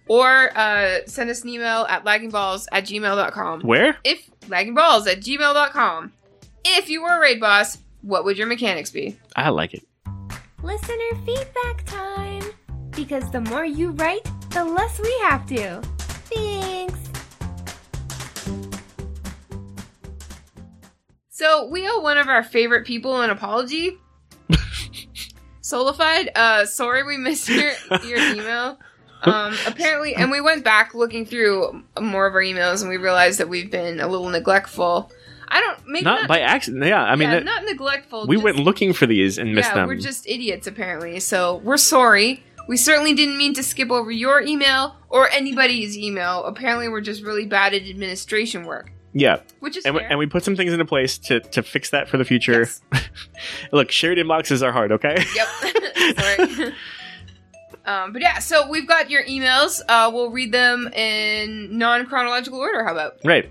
or uh, send us an email at laggingballs at gmail.com. Where? If laggingballs at gmail.com. If you were a raid boss, what would your mechanics be? I like it. Listener feedback time. Because the more you write, the less we have to. Thanks. So we owe one of our favorite people an apology. Solified, uh, sorry we missed your your email. Um, <laughs> apparently, and we went back looking through more of our emails, and we realized that we've been a little neglectful. I don't maybe Not not, by accident. Yeah, I mean, yeah, not neglectful. we just- went looking for these and missed yeah, them. we're just idiots apparently. So we're sorry. We certainly didn't mean to skip over your email or anybody's email. Apparently, we're just really bad at administration work, yeah, which is and we, and we put some things into place to to fix that for the future. Yes. <laughs> Look, shared inboxes are hard. Okay. Yep. <laughs> <laughs> Um, but yeah, so we've got your emails. Uh, we'll read them in non chronological order. How about? Right.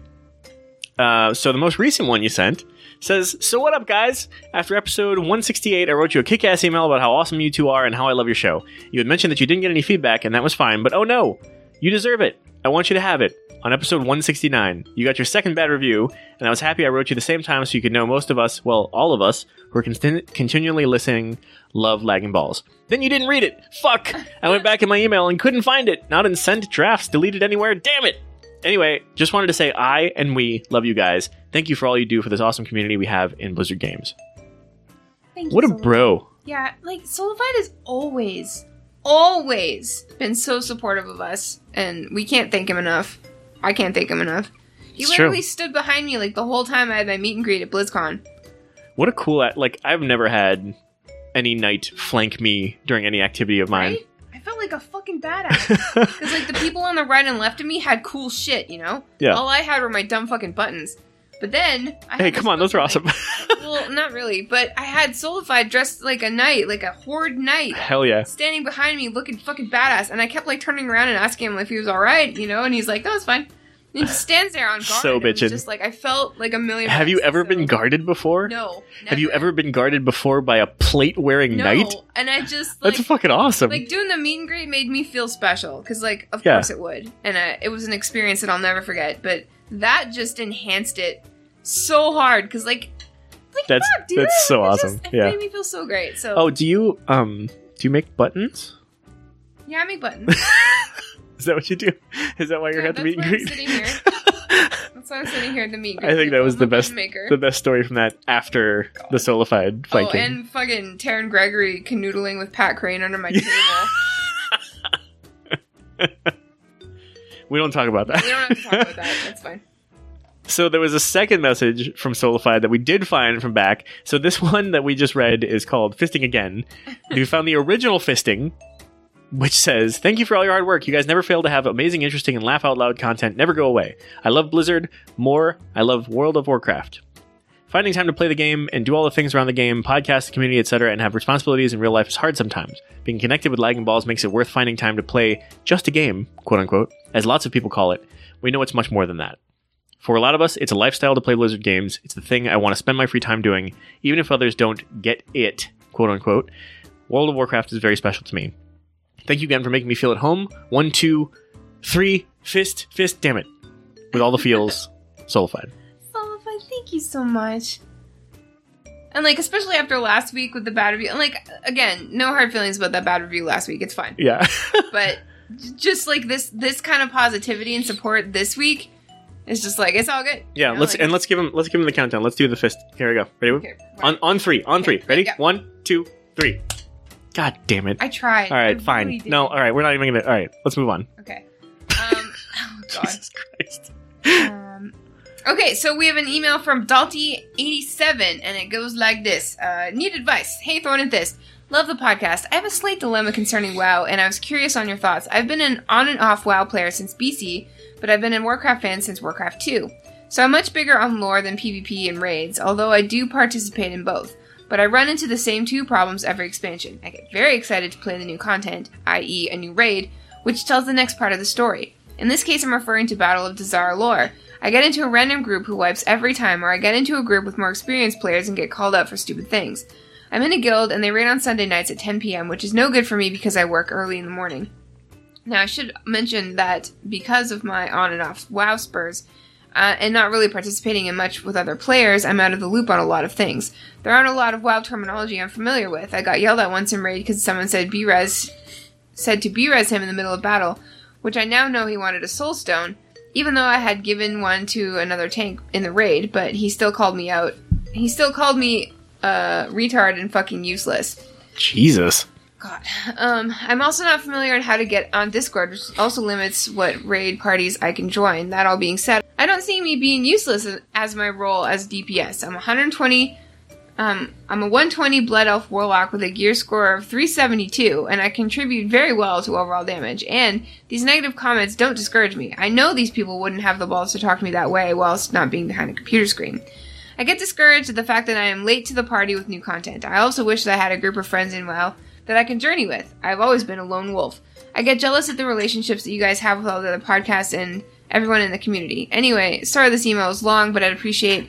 Uh, so the most recent one you sent says, "So what up, guys? After episode 168, I wrote you a kick-ass email about how awesome you two are and how I love your show. You had mentioned that you didn't get any feedback, and that was fine. But oh no, you deserve it. I want you to have it." On episode 169, you got your second bad review, and I was happy I wrote you the same time so you could know most of us, well, all of us, who are contin- continually listening, love lagging balls. Then you didn't read it. Fuck! I went back in my email and couldn't find it. Not in sent drafts, deleted anywhere. Damn it! Anyway, just wanted to say I and we love you guys. Thank you for all you do for this awesome community we have in Blizzard Games. Thank What a Solified. bro. Yeah, like Solified has always, always been so supportive of us, and we can't thank him enough. I can't thank him enough. He It's literally true. stood behind me like the whole time I had my meet and greet at BlizzCon. What a cool like I've never had any knight flank me during any activity of mine. Right? I felt like a fucking badass. <laughs> Because like the people on the right and left of me had cool shit, you know. Yeah. All I had were my dumb fucking buttons. But then, I hey, come on, those are awesome. <laughs> well, not really, but I had Solified dressed like a knight, like a horde knight, Hell yeah. standing behind me, looking fucking badass. And I kept like turning around and asking him if he was all right, you know. And he's like, "No, it's fine." And he just stands there on guard. So It bitchin'. Just like I felt like a million. Have you ever so- been guarded before? No. Have you ever been guarded before by a plate wearing No. knight? And I just like That's fucking awesome. like doing the meet and greet made me feel special because like of Yeah. course it would and uh, it was an experience that i'll never forget but that just enhanced it so hard because like like That's- fuck, dude, that's so it awesome. just, it Yeah. made me feel so great so oh, do you um do you make buttons? yeah i make buttons <laughs> Is that what you do? Is that why you're Yeah, at the meet and greet? sitting here. <laughs> that's why i'm sitting here at the meet I think that was the best maker the best story from that after the solified oh flanking. and fucking Taryn Gregory canoodling with Pat Crane under my <laughs> table. We don't talk about that. we don't have to talk about that. That's fine. <laughs> So there was a second message from Solified that we did find from back. So this <laughs> one that we just read is called Fisting Again. we found the original Fisting, which says, Thank you for all your hard work. You guys never fail to have amazing, interesting, and laugh out loud content. Never go away. I love Blizzard more. I love World of Warcraft. Finding time to play the game and do all the things around the game, podcast, the community, etc., and have responsibilities in real life is hard sometimes. Being connected with lagging balls makes it worth finding time to play just a game, quote unquote, as lots of people call it. We know it's much more than that. For a lot of us, it's a lifestyle to play Blizzard games. It's the thing I want to spend my free time doing, even if others don't get it, quote unquote. World of Warcraft is very special to me. Thank you again for making me feel at home. One, two, three, fist, fist, damn it. With all the feels. <laughs> Solidified, thank you so much. And like, especially after last week with the bad review, and like, again, no hard feelings about that bad review last week. It's fine. Yeah. <laughs> But just like this, this kind of positivity and support this week is just like it's all good. yeah, You know, let's like- and let's give him let's give him the countdown. Let's do the fist. Here we go. Ready? Okay, On on three. On three. Ready? One, two, three. God damn it. I tried. All right, I right, really fine. No, all right, we're not even gonna all right, let's move on. Okay. <laughs> <laughs> Jesus Christ. Um, okay, so we have an email from Dalty87, and it goes like this uh, Need advice. Hey, Thorn and Fist. Love the podcast. I have a slight dilemma concerning WoW, and I was curious on your thoughts. I've been an on and off WoW player since BC, but I've been a Warcraft fan since Warcraft 2. So I'm much bigger on lore than PvP and raids, although I do participate in both. But I run into the same two problems every expansion. I get very excited to play the new content, i.e., a new raid, which tells the next part of the story. In this case, I'm referring to Battle of Dazar'alor. I get into a random group who wipes every time, or I get into a group with more experienced players and get called out for stupid things. I'm in a guild and they raid on Sunday nights at 10 p.m., which is no good for me because I work early in the morning. Now, I should mention that because of my on and off WoW spurs, uh, and not really participating in much with other players, I'm out of the loop on a lot of things. There aren't a lot of WoW terminology I'm familiar with. I got yelled at once in raid because someone said B-res, said to B-res him in the middle of battle, which I now know he wanted a soul stone, even though I had given one to another tank in the raid, but he still called me out. He still called me uh, retard and fucking useless. Jesus. God. Um, I'm also not familiar on how to get on Discord, which also limits what raid parties I can join. That all being said, I don't see me being useless as my role as DPS. I'm 120. Um, I'm a 120 Blood Elf Warlock with a gear score of 372, and I contribute very well to overall damage. And these negative comments don't discourage me. I know these people wouldn't have the balls to talk to me that way whilst not being behind a computer screen. I get discouraged at the fact that I am late to the party with new content. I also wish that I had a group of friends in WoW that I can journey with. I've always been a lone wolf. I get jealous at the relationships that you guys have with all the other podcasts and everyone in the community. Anyway, sorry this email is long, but I'd appreciate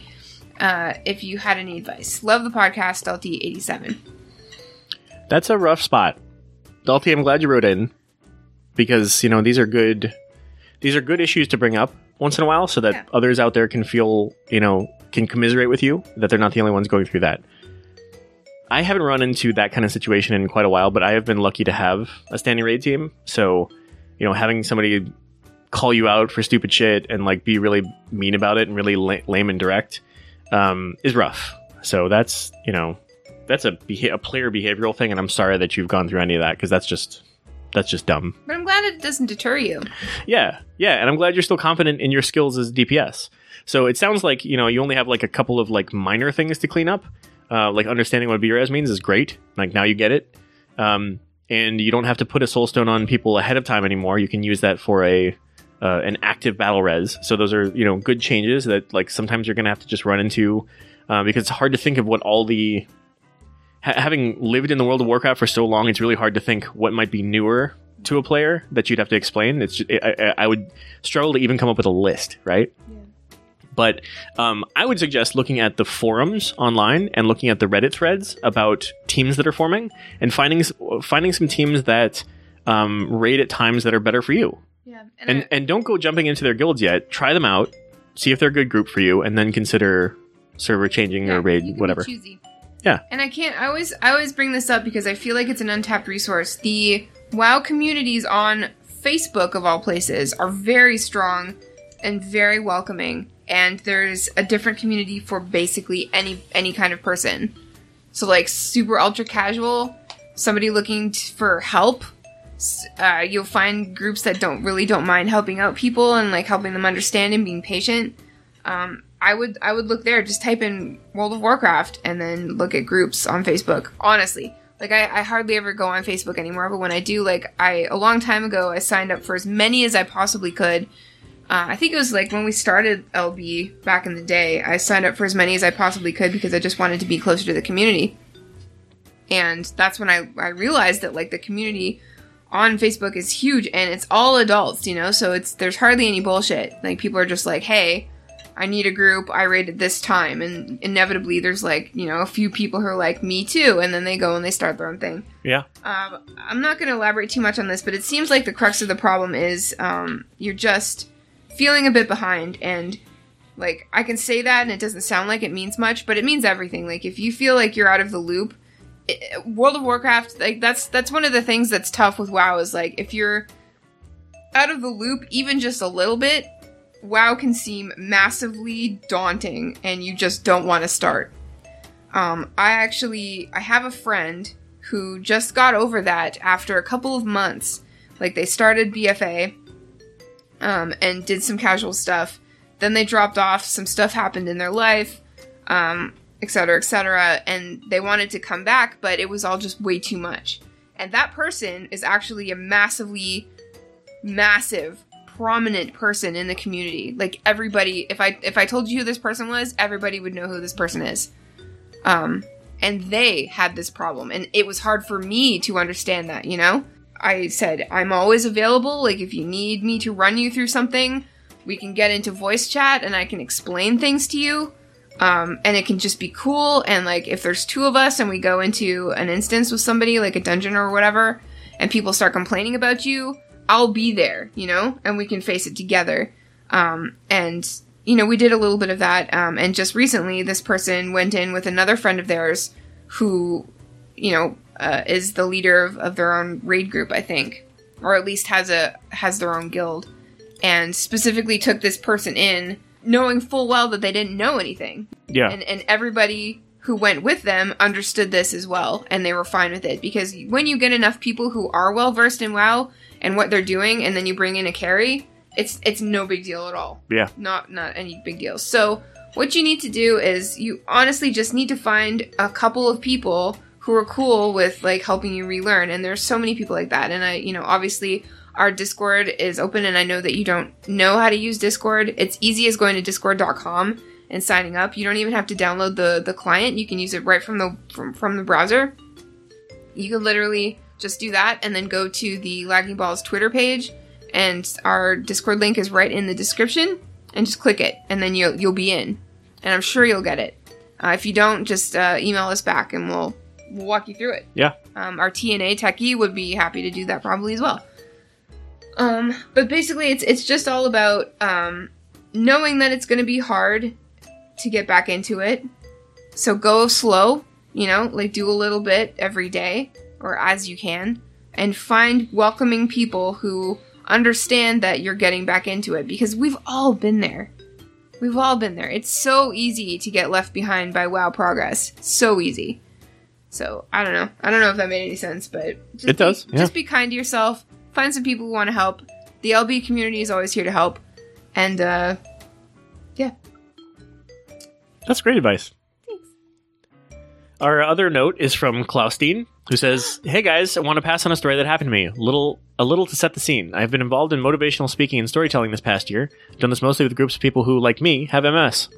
uh, if you had any advice. Love the podcast, LT87. That's a rough spot. Dolphy, I'm glad you wrote in because, you know, these are good these are good issues to bring up once in a while so that Yeah. others out there can feel, you know, can commiserate with you that they're not the only ones going through that. I haven't run into that kind of situation in quite a while, but I have been lucky to have a standing raid team. So, you know, having somebody call you out for stupid shit and like be really mean about it and really la- lame and direct um, is rough. So that's you know that's a beha- a player behavioral thing, and I'm sorry that you've gone through any of that because that's just that's just dumb. But I'm glad it doesn't deter you. Yeah, yeah, and I'm glad you're still confident in your skills as DPS. So it sounds like you know you only have like a couple of like minor things to clean up. Uh, like understanding what B-res means is great. Like now you get it, um, and you don't have to put a soulstone on people ahead of time anymore. You can use that for a uh, an active battle res. So those are you know good changes that like sometimes you're gonna have to just run into uh, because it's hard to think of what all the ha- having lived in the world of Warcraft for so long, it's really hard to think what might be newer to a player that you'd have to explain. It's just, I, I- would struggle to even come up with a list, right? Yeah. But um, I would suggest looking at the forums online and looking at the Reddit threads about teams that are forming and finding finding some teams that um, raid at times that are better for you. Yeah. And and don't go jumping into their guilds yet. Try them out, see if they're a good group for you, and then consider server changing or raid you can be whatever. Yeah. And I can't. I always. I always bring this up because I feel like it's an untapped resource. The WoW communities on Facebook, of all places, are very strong and very welcoming. And there's a different community for basically any any kind of person. So like super ultra casual, somebody looking t- for help. Uh, you'll find groups that don't really don't mind helping out people and like helping them understand and being patient. Um, I would I would look there. Just type in World of Warcraft and then look at groups on Facebook. Honestly, like I, I hardly ever go on Facebook anymore. But when I do, like I a long time ago, I signed up for as many as I possibly could. Uh, I think it was like when we started LB back in the day. I signed up for as many as I possibly could because I just wanted to be closer to the community. And that's when I I realized that like the community on Facebook is huge and it's all adults, you know. So it's there's hardly any bullshit. Like people are just like, hey. I need a group. I rated this time, and inevitably, there's like you know a few people who are like me too, and then they go and they start their own thing. Yeah. Um, I'm not going to elaborate too much on this, but it seems like the crux of the problem is um, you're just feeling a bit behind, and like I can say that, and it doesn't sound like it means much, but it means everything. Like if you feel like you're out of the loop, World of Warcraft, like that's that's one of the things that's tough with WoW is like if you're out of the loop even just a little bit, WoW can seem massively daunting, and you just don't want to start. Um, I actually I have a friend who just got over that after a couple of months. Like they started BFA, um, and did some casual stuff. Then they dropped off. Some stuff happened in their life, um, et cetera, et cetera, and they wanted to come back, but it was all just way too much. And that person is actually a massively, massive, prominent person in the community. Like everybody, if I if I told you who this person was, everybody would know who this person is. Um, and they had this problem, and it was hard for me to understand that. You know, I said I'm always available. Like if you need me to run you through something, we can get into voice chat, and I can explain things to you. Um, and it can just be cool. And like, if there's two of us and we go into an instance with somebody, like a dungeon or whatever, and people start complaining about you, I'll be there, you know, and we can face it together. Um, and you know, we did a little bit of that. Um, and just recently, this person went in with another friend of theirs who, you know, uh, is the leader of, of their own raid group, I think, or at least has a has their own guild, and specifically took this person in, knowing full well that they didn't know anything, Yeah. and and everybody who went with them understood this as well, and they were fine with it because when you get enough people who are well versed in WoW and what they're doing, and then you bring in a carry, it's it's no big deal at all yeah. not not any big deal. So what you need to do is you honestly just need to find a couple of people who are cool with like helping you relearn and there's so many people like that and I you know obviously our Discord is open and I know that you don't know how to use Discord. It's easy as going to discord.com and signing up. You don't even have to download the the client. You can use it right from the from, from the browser. You can literally just do that and then go to the Lagging Balls Twitter page and our Discord link is right in the description and just click it and then you'll you'll be in. And I'm sure you'll get it. Uh, if you don't, just uh, email us back and we'll we'll walk you through it. Yeah. Um, our TNA techie would be happy to do that probably as well. Um, but basically, it's it's just all about um, knowing that it's going to be hard to get back into it. So go slow, you know, like do a little bit every day or as you can, and find welcoming people who understand that you're getting back into it because we've all been there. We've all been there. It's so easy to get left behind by WoW progress. So easy. So I don't know. I don't know if that made any sense, but just It does, Be, yeah. Just be kind to yourself. Find some people who want to help. The LB community is always here to help, and uh, yeah. That's great advice. Thanks. Our other note is from Klaustein, who says, "Hey guys, I want to pass on a story that happened to me. Little, a little to set the scene. I've been involved in motivational speaking and storytelling this past year. Done this mostly with groups of people who, like me, have MS.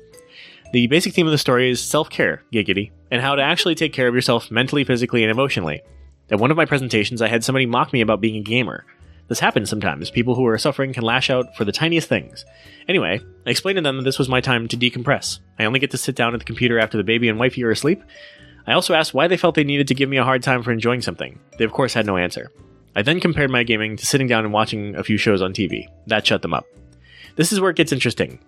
The basic theme of the story is self-care, giggity, and how to actually take care of yourself mentally, physically, and emotionally. At one of my presentations, I had somebody mock me about being a gamer. This happens sometimes. People who are suffering can lash out for the tiniest things. Anyway, I explained to them that this was my time to decompress. I only get to sit down at the computer after the baby and wifey are asleep. I also asked why they felt they needed to give me a hard time for enjoying something. They, of course, had no answer. I then compared my gaming to sitting down and watching a few shows on TV. That shut them up. This is where it gets interesting.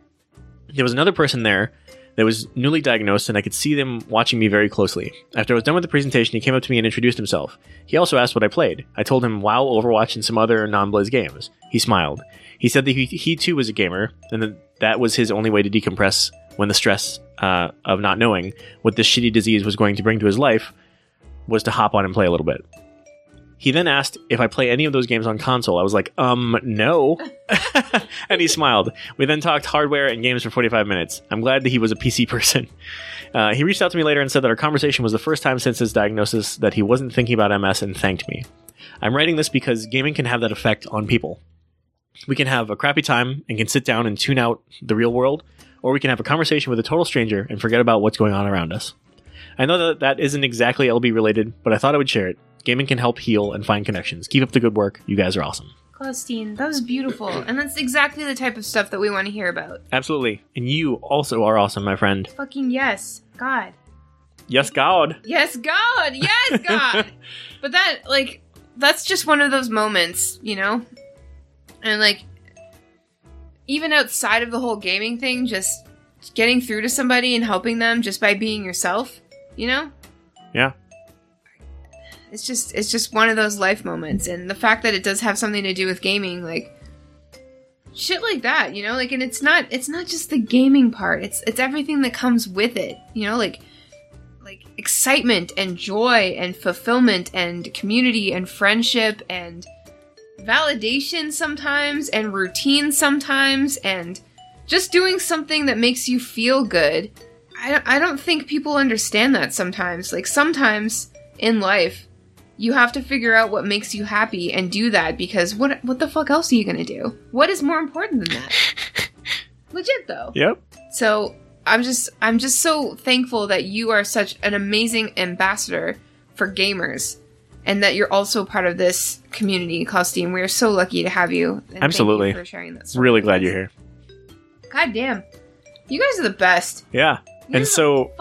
There was another person there that was newly diagnosed, and I could see them watching me very closely. After I was done with the presentation, he came up to me and introduced himself. He also asked what I played. I told him WoW, Overwatch, and some other non Blizz games. He smiled. He said that he, he too was a gamer, and that that was his only way to decompress when the stress uh, of not knowing what this shitty disease was going to bring to his life was to hop on and play a little bit. He then asked if I play any of those games on console. I was like, um, no. <laughs> and he smiled. We then talked hardware and games for 45 minutes. I'm glad that he was a PC <laughs> person. Uh, he reached out to me later and said that our conversation was the first time since his diagnosis that he wasn't thinking about MS and thanked me. I'm writing this because gaming can have that effect on people. We can have a crappy time and can sit down and tune out the real world, or we can have a conversation with a total stranger and forget about what's going on around us. I know that that isn't exactly LB related, but I thought I would share it. Gaming can help heal and find connections. Keep up the good work. You guys are awesome. Claustine, that was beautiful, and that's exactly the type of stuff that we want to hear about. Absolutely. And you also are awesome, my friend. Fucking yes, God. Yes, God. Yes, God. Yes, <laughs> God. but that, like, that's just one of those moments, you know? And, like, even outside of the whole gaming thing, just getting through to somebody and helping them just by being yourself, you know? Yeah. It's just, it's just one of those life moments. And the fact that it does have something to do with gaming, like, shit like that, you know? Like, and it's not, it's not just the gaming part. It's, it's everything that comes with it, you know? Like, like excitement and joy and fulfillment and community and friendship and validation sometimes and routine sometimes and just doing something that makes you feel good. I, I don't think people understand that sometimes. Like, sometimes in life, you have to figure out what makes you happy and do that because what what the fuck else are you gonna do? What is more important than that? <laughs> Legit though. Yep. So I'm just I'm just so thankful that you are such an amazing ambassador for gamers and that you're also part of this community called Steam. We are so lucky to have you. And thank you Absolutely. for sharing that. story Really glad you're here. God damn. You guys are the best. Yeah. You're And so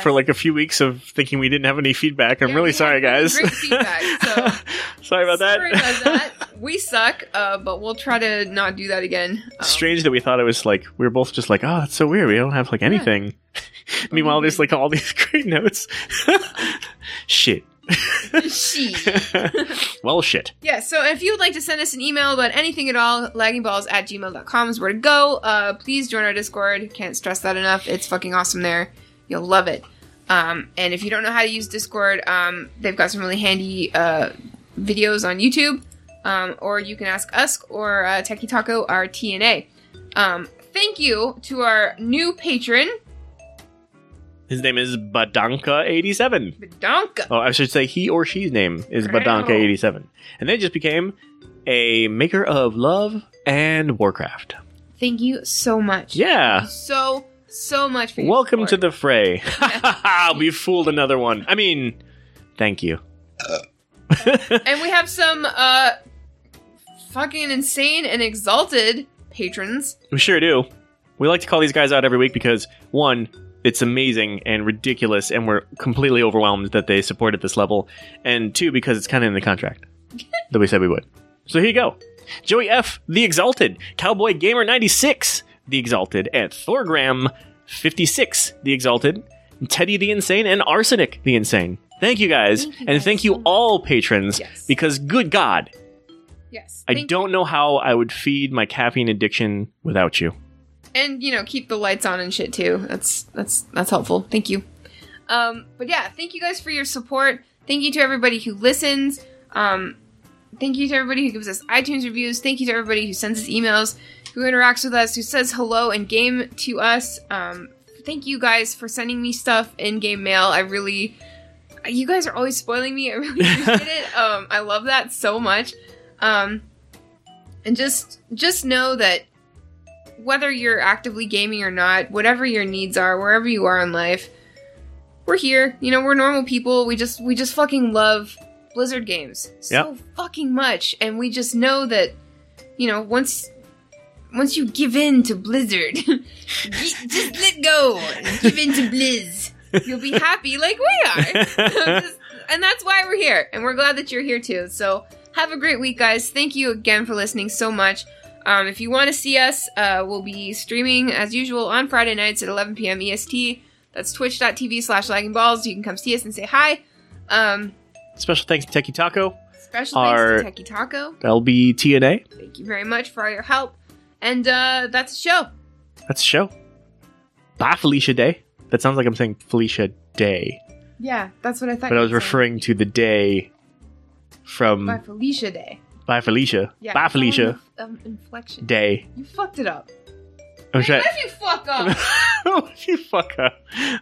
for like a few weeks of thinking we didn't have any feedback, I'm Yeah, really sorry, guys. great feedback, so- <laughs> sorry about that. Sorry about that. <laughs> We suck, uh, but we'll try to not do that again. Um, Strange that we thought it was like we were both just like, oh, that's so weird. We don't have like anything. <laughs> Meanwhile, there's like all these great notes. shit. Shit. <laughs> well, shit. Yeah, so if you would like to send us an email about anything at all, laggingballs at gmail.com is where to go. Uh, please join our Discord. Can't stress that enough. It's fucking awesome there. You'll love it. Um, and if you don't know how to use Discord, um, they've got some really handy uh, videos on YouTube. Um, or you can ask us or uh, Techie Taco, our TNA. Um, thank you to our new patron, His name is Badanka87. Badanka. Oh, I should say he or she's name is Wow. Badanka87. And they just became a maker of love and Warcraft. Thank you so much. Yeah. So, so much for your Welcome to the fray. <laughs> Ha ha, <laughs> we fooled another one. I mean, thank you. <laughs> and we have some uh fucking insane and exalted patrons. We sure do. We like to call these guys out every week because one, it's amazing and ridiculous, and we're completely overwhelmed that they support at this level, and two, because it's kind of in the contract that we said we would. So here you go: Joey F, the Exalted, Cowboy Gamer ninety six, the Exalted, and Thorgram fifty six, the Exalted, Teddy the Insane, and Arsenic the Insane. Thank you guys, Thank you and guys thank you so all patrons, Yes. because good God, Yes. I don't know how I would feed my caffeine addiction without you. And you know, keep the lights on and shit too. That's that's that's helpful. Thank you. Um but yeah, thank you guys for your support. Thank you to everybody who listens. Um thank you to everybody who gives us iTunes reviews. Thank you to everybody who sends us emails, who interacts with us, who says hello and game to us. Um thank you guys for sending me stuff in game mail. I really you guys are always spoiling me. I really <laughs> appreciate it. Um, I love that so much. Um, and just just know that whether you're actively gaming or not, whatever your needs are, wherever you are in life, we're here. You know, we're normal people. We just we just fucking love Blizzard games so fucking much, and we just know that you know once once you give in to Blizzard, <laughs> just let go, and give in to Blizz. You'll be happy like we are. <laughs> And that's why we're here. And we're glad that you're here too. So have a great week, guys. Thank you again for listening so much. Um, if you want to see us, uh, we'll be streaming as usual on Friday nights at 11 p.m. EST. That's twitch.tv slash lagging balls. You can come see us and say hi. Um, Special thanks to Techie Taco, special Our- thanks to Techie Taco. TNA. Thank you very much for all your help. And uh, that's the show. That's the show. Bye, Felicia Day. That sounds like I'm saying Felicia Day, Yeah, that's what I thought. but I was saying. referring to the day from by Felicia Day. Bye, Felicia. Yeah, Bye, Felicia Um, inflection. Day. You fucked it up. I'm trying. What if you fuck up? oh, <laughs> you fucker.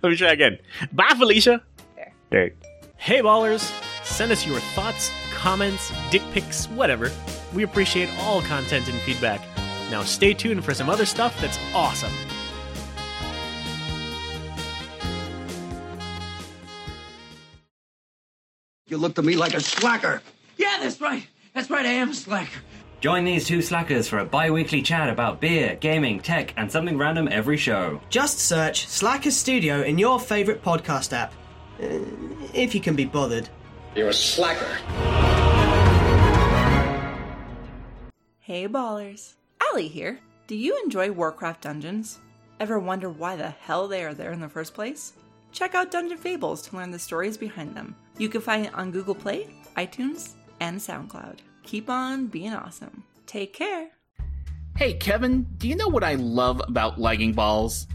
Let me try again. Bye, Felicia. There. There. Hey ballers, send us your thoughts, comments, dick pics, whatever. We appreciate all content and feedback. Now stay tuned for some other stuff that's awesome. You look to me like a slacker. Yeah, that's right. That's right, I am a slacker. Join these two slackers for a bi weekly chat about beer, gaming, tech, and something random every show. Just search Slacker Studio in your favourite podcast app. Uh, if you can be bothered. You're a slacker. Hey ballers, Allie here. Do you enjoy Warcraft dungeons? Ever wonder why the hell they are there in the first place? Check out Dungeon Fables to learn the stories behind them. You can find it on Google Play, iTunes, and SoundCloud. Keep on being awesome. Take care. Hey, Kevin, do you know what I love about lagging balls?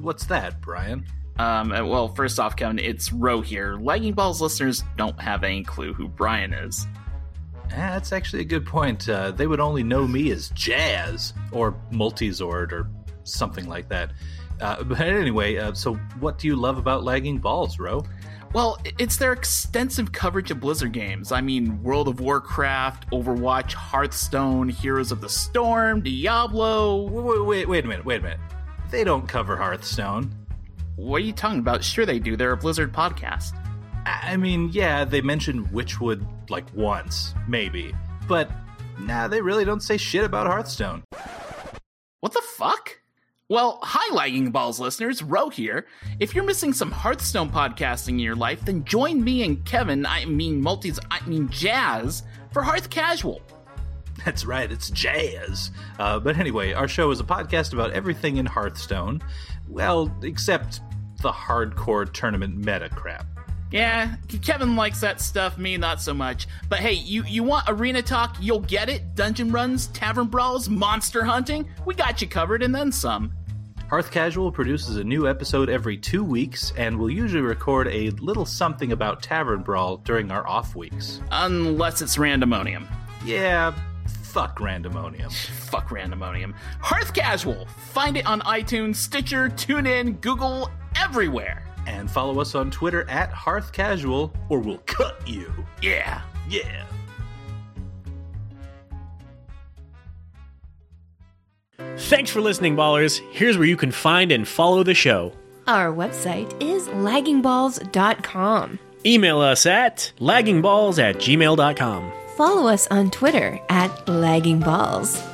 What's that, Brian? Um, uh, well, first off, Kevin, it's Ro here. Lagging balls listeners don't have any clue who Brian is. Ah, That's actually a good point. Uh, they would only know me as Jazz or Multizord or something like that. Uh, but anyway, uh, so what do you love about lagging balls, Ro? Well, it's their extensive coverage of Blizzard games. I mean, World of Warcraft, Overwatch, Hearthstone, Heroes of the Storm, Diablo. Wait, wait, wait a minute, wait a minute. They don't cover Hearthstone. What are you talking about? Sure, they do. They're a Blizzard podcast. I I mean, yeah, they mentioned Witchwood like once, maybe. But nah, they really don't say shit about Hearthstone. What the fuck? Well, hi, Lagging Balls listeners, Ro here. If you're missing some Hearthstone podcasting in your life, then join me and Kevin, I mean Multis, I mean Jazz, for Hearth Casual. That's right, it's jazz. Uh, but anyway, our show is a podcast about everything in Hearthstone. Well, except the hardcore tournament meta crap. Yeah, Kevin likes that stuff, me not so much. But hey, you, you want arena talk, you'll get it. Dungeon runs, tavern brawls, monster hunting, we got you covered and then some. Hearth Casual produces a new episode every two weeks, and we'll usually record a little something about Tavern Brawl during our off weeks. Unless it's randomonium. Yeah, fuck randomonium. Fuck randomonium. Hearth Casual! Find it on iTunes, Stitcher, TuneIn, Google, everywhere. And follow us on Twitter at Hearth Casual, or we'll cut you. Yeah. Yeah. Thanks for listening, ballers. Here's where you can find and follow the show. Our website is laggingballs.com. Email us at laggingballs at gmail.com. Follow us on Twitter at laggingballs.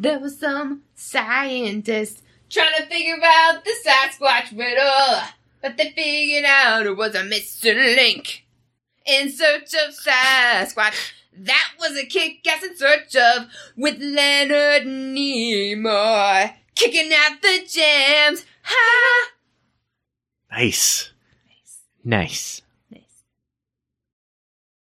There was some scientists trying to figure out the Sasquatch riddle, but they figured out it was a missing link. In search of Sasquatch, that was a kick-ass in search of with Leonard Nimoy kicking out the jams. Ha! Nice. Nice. Nice.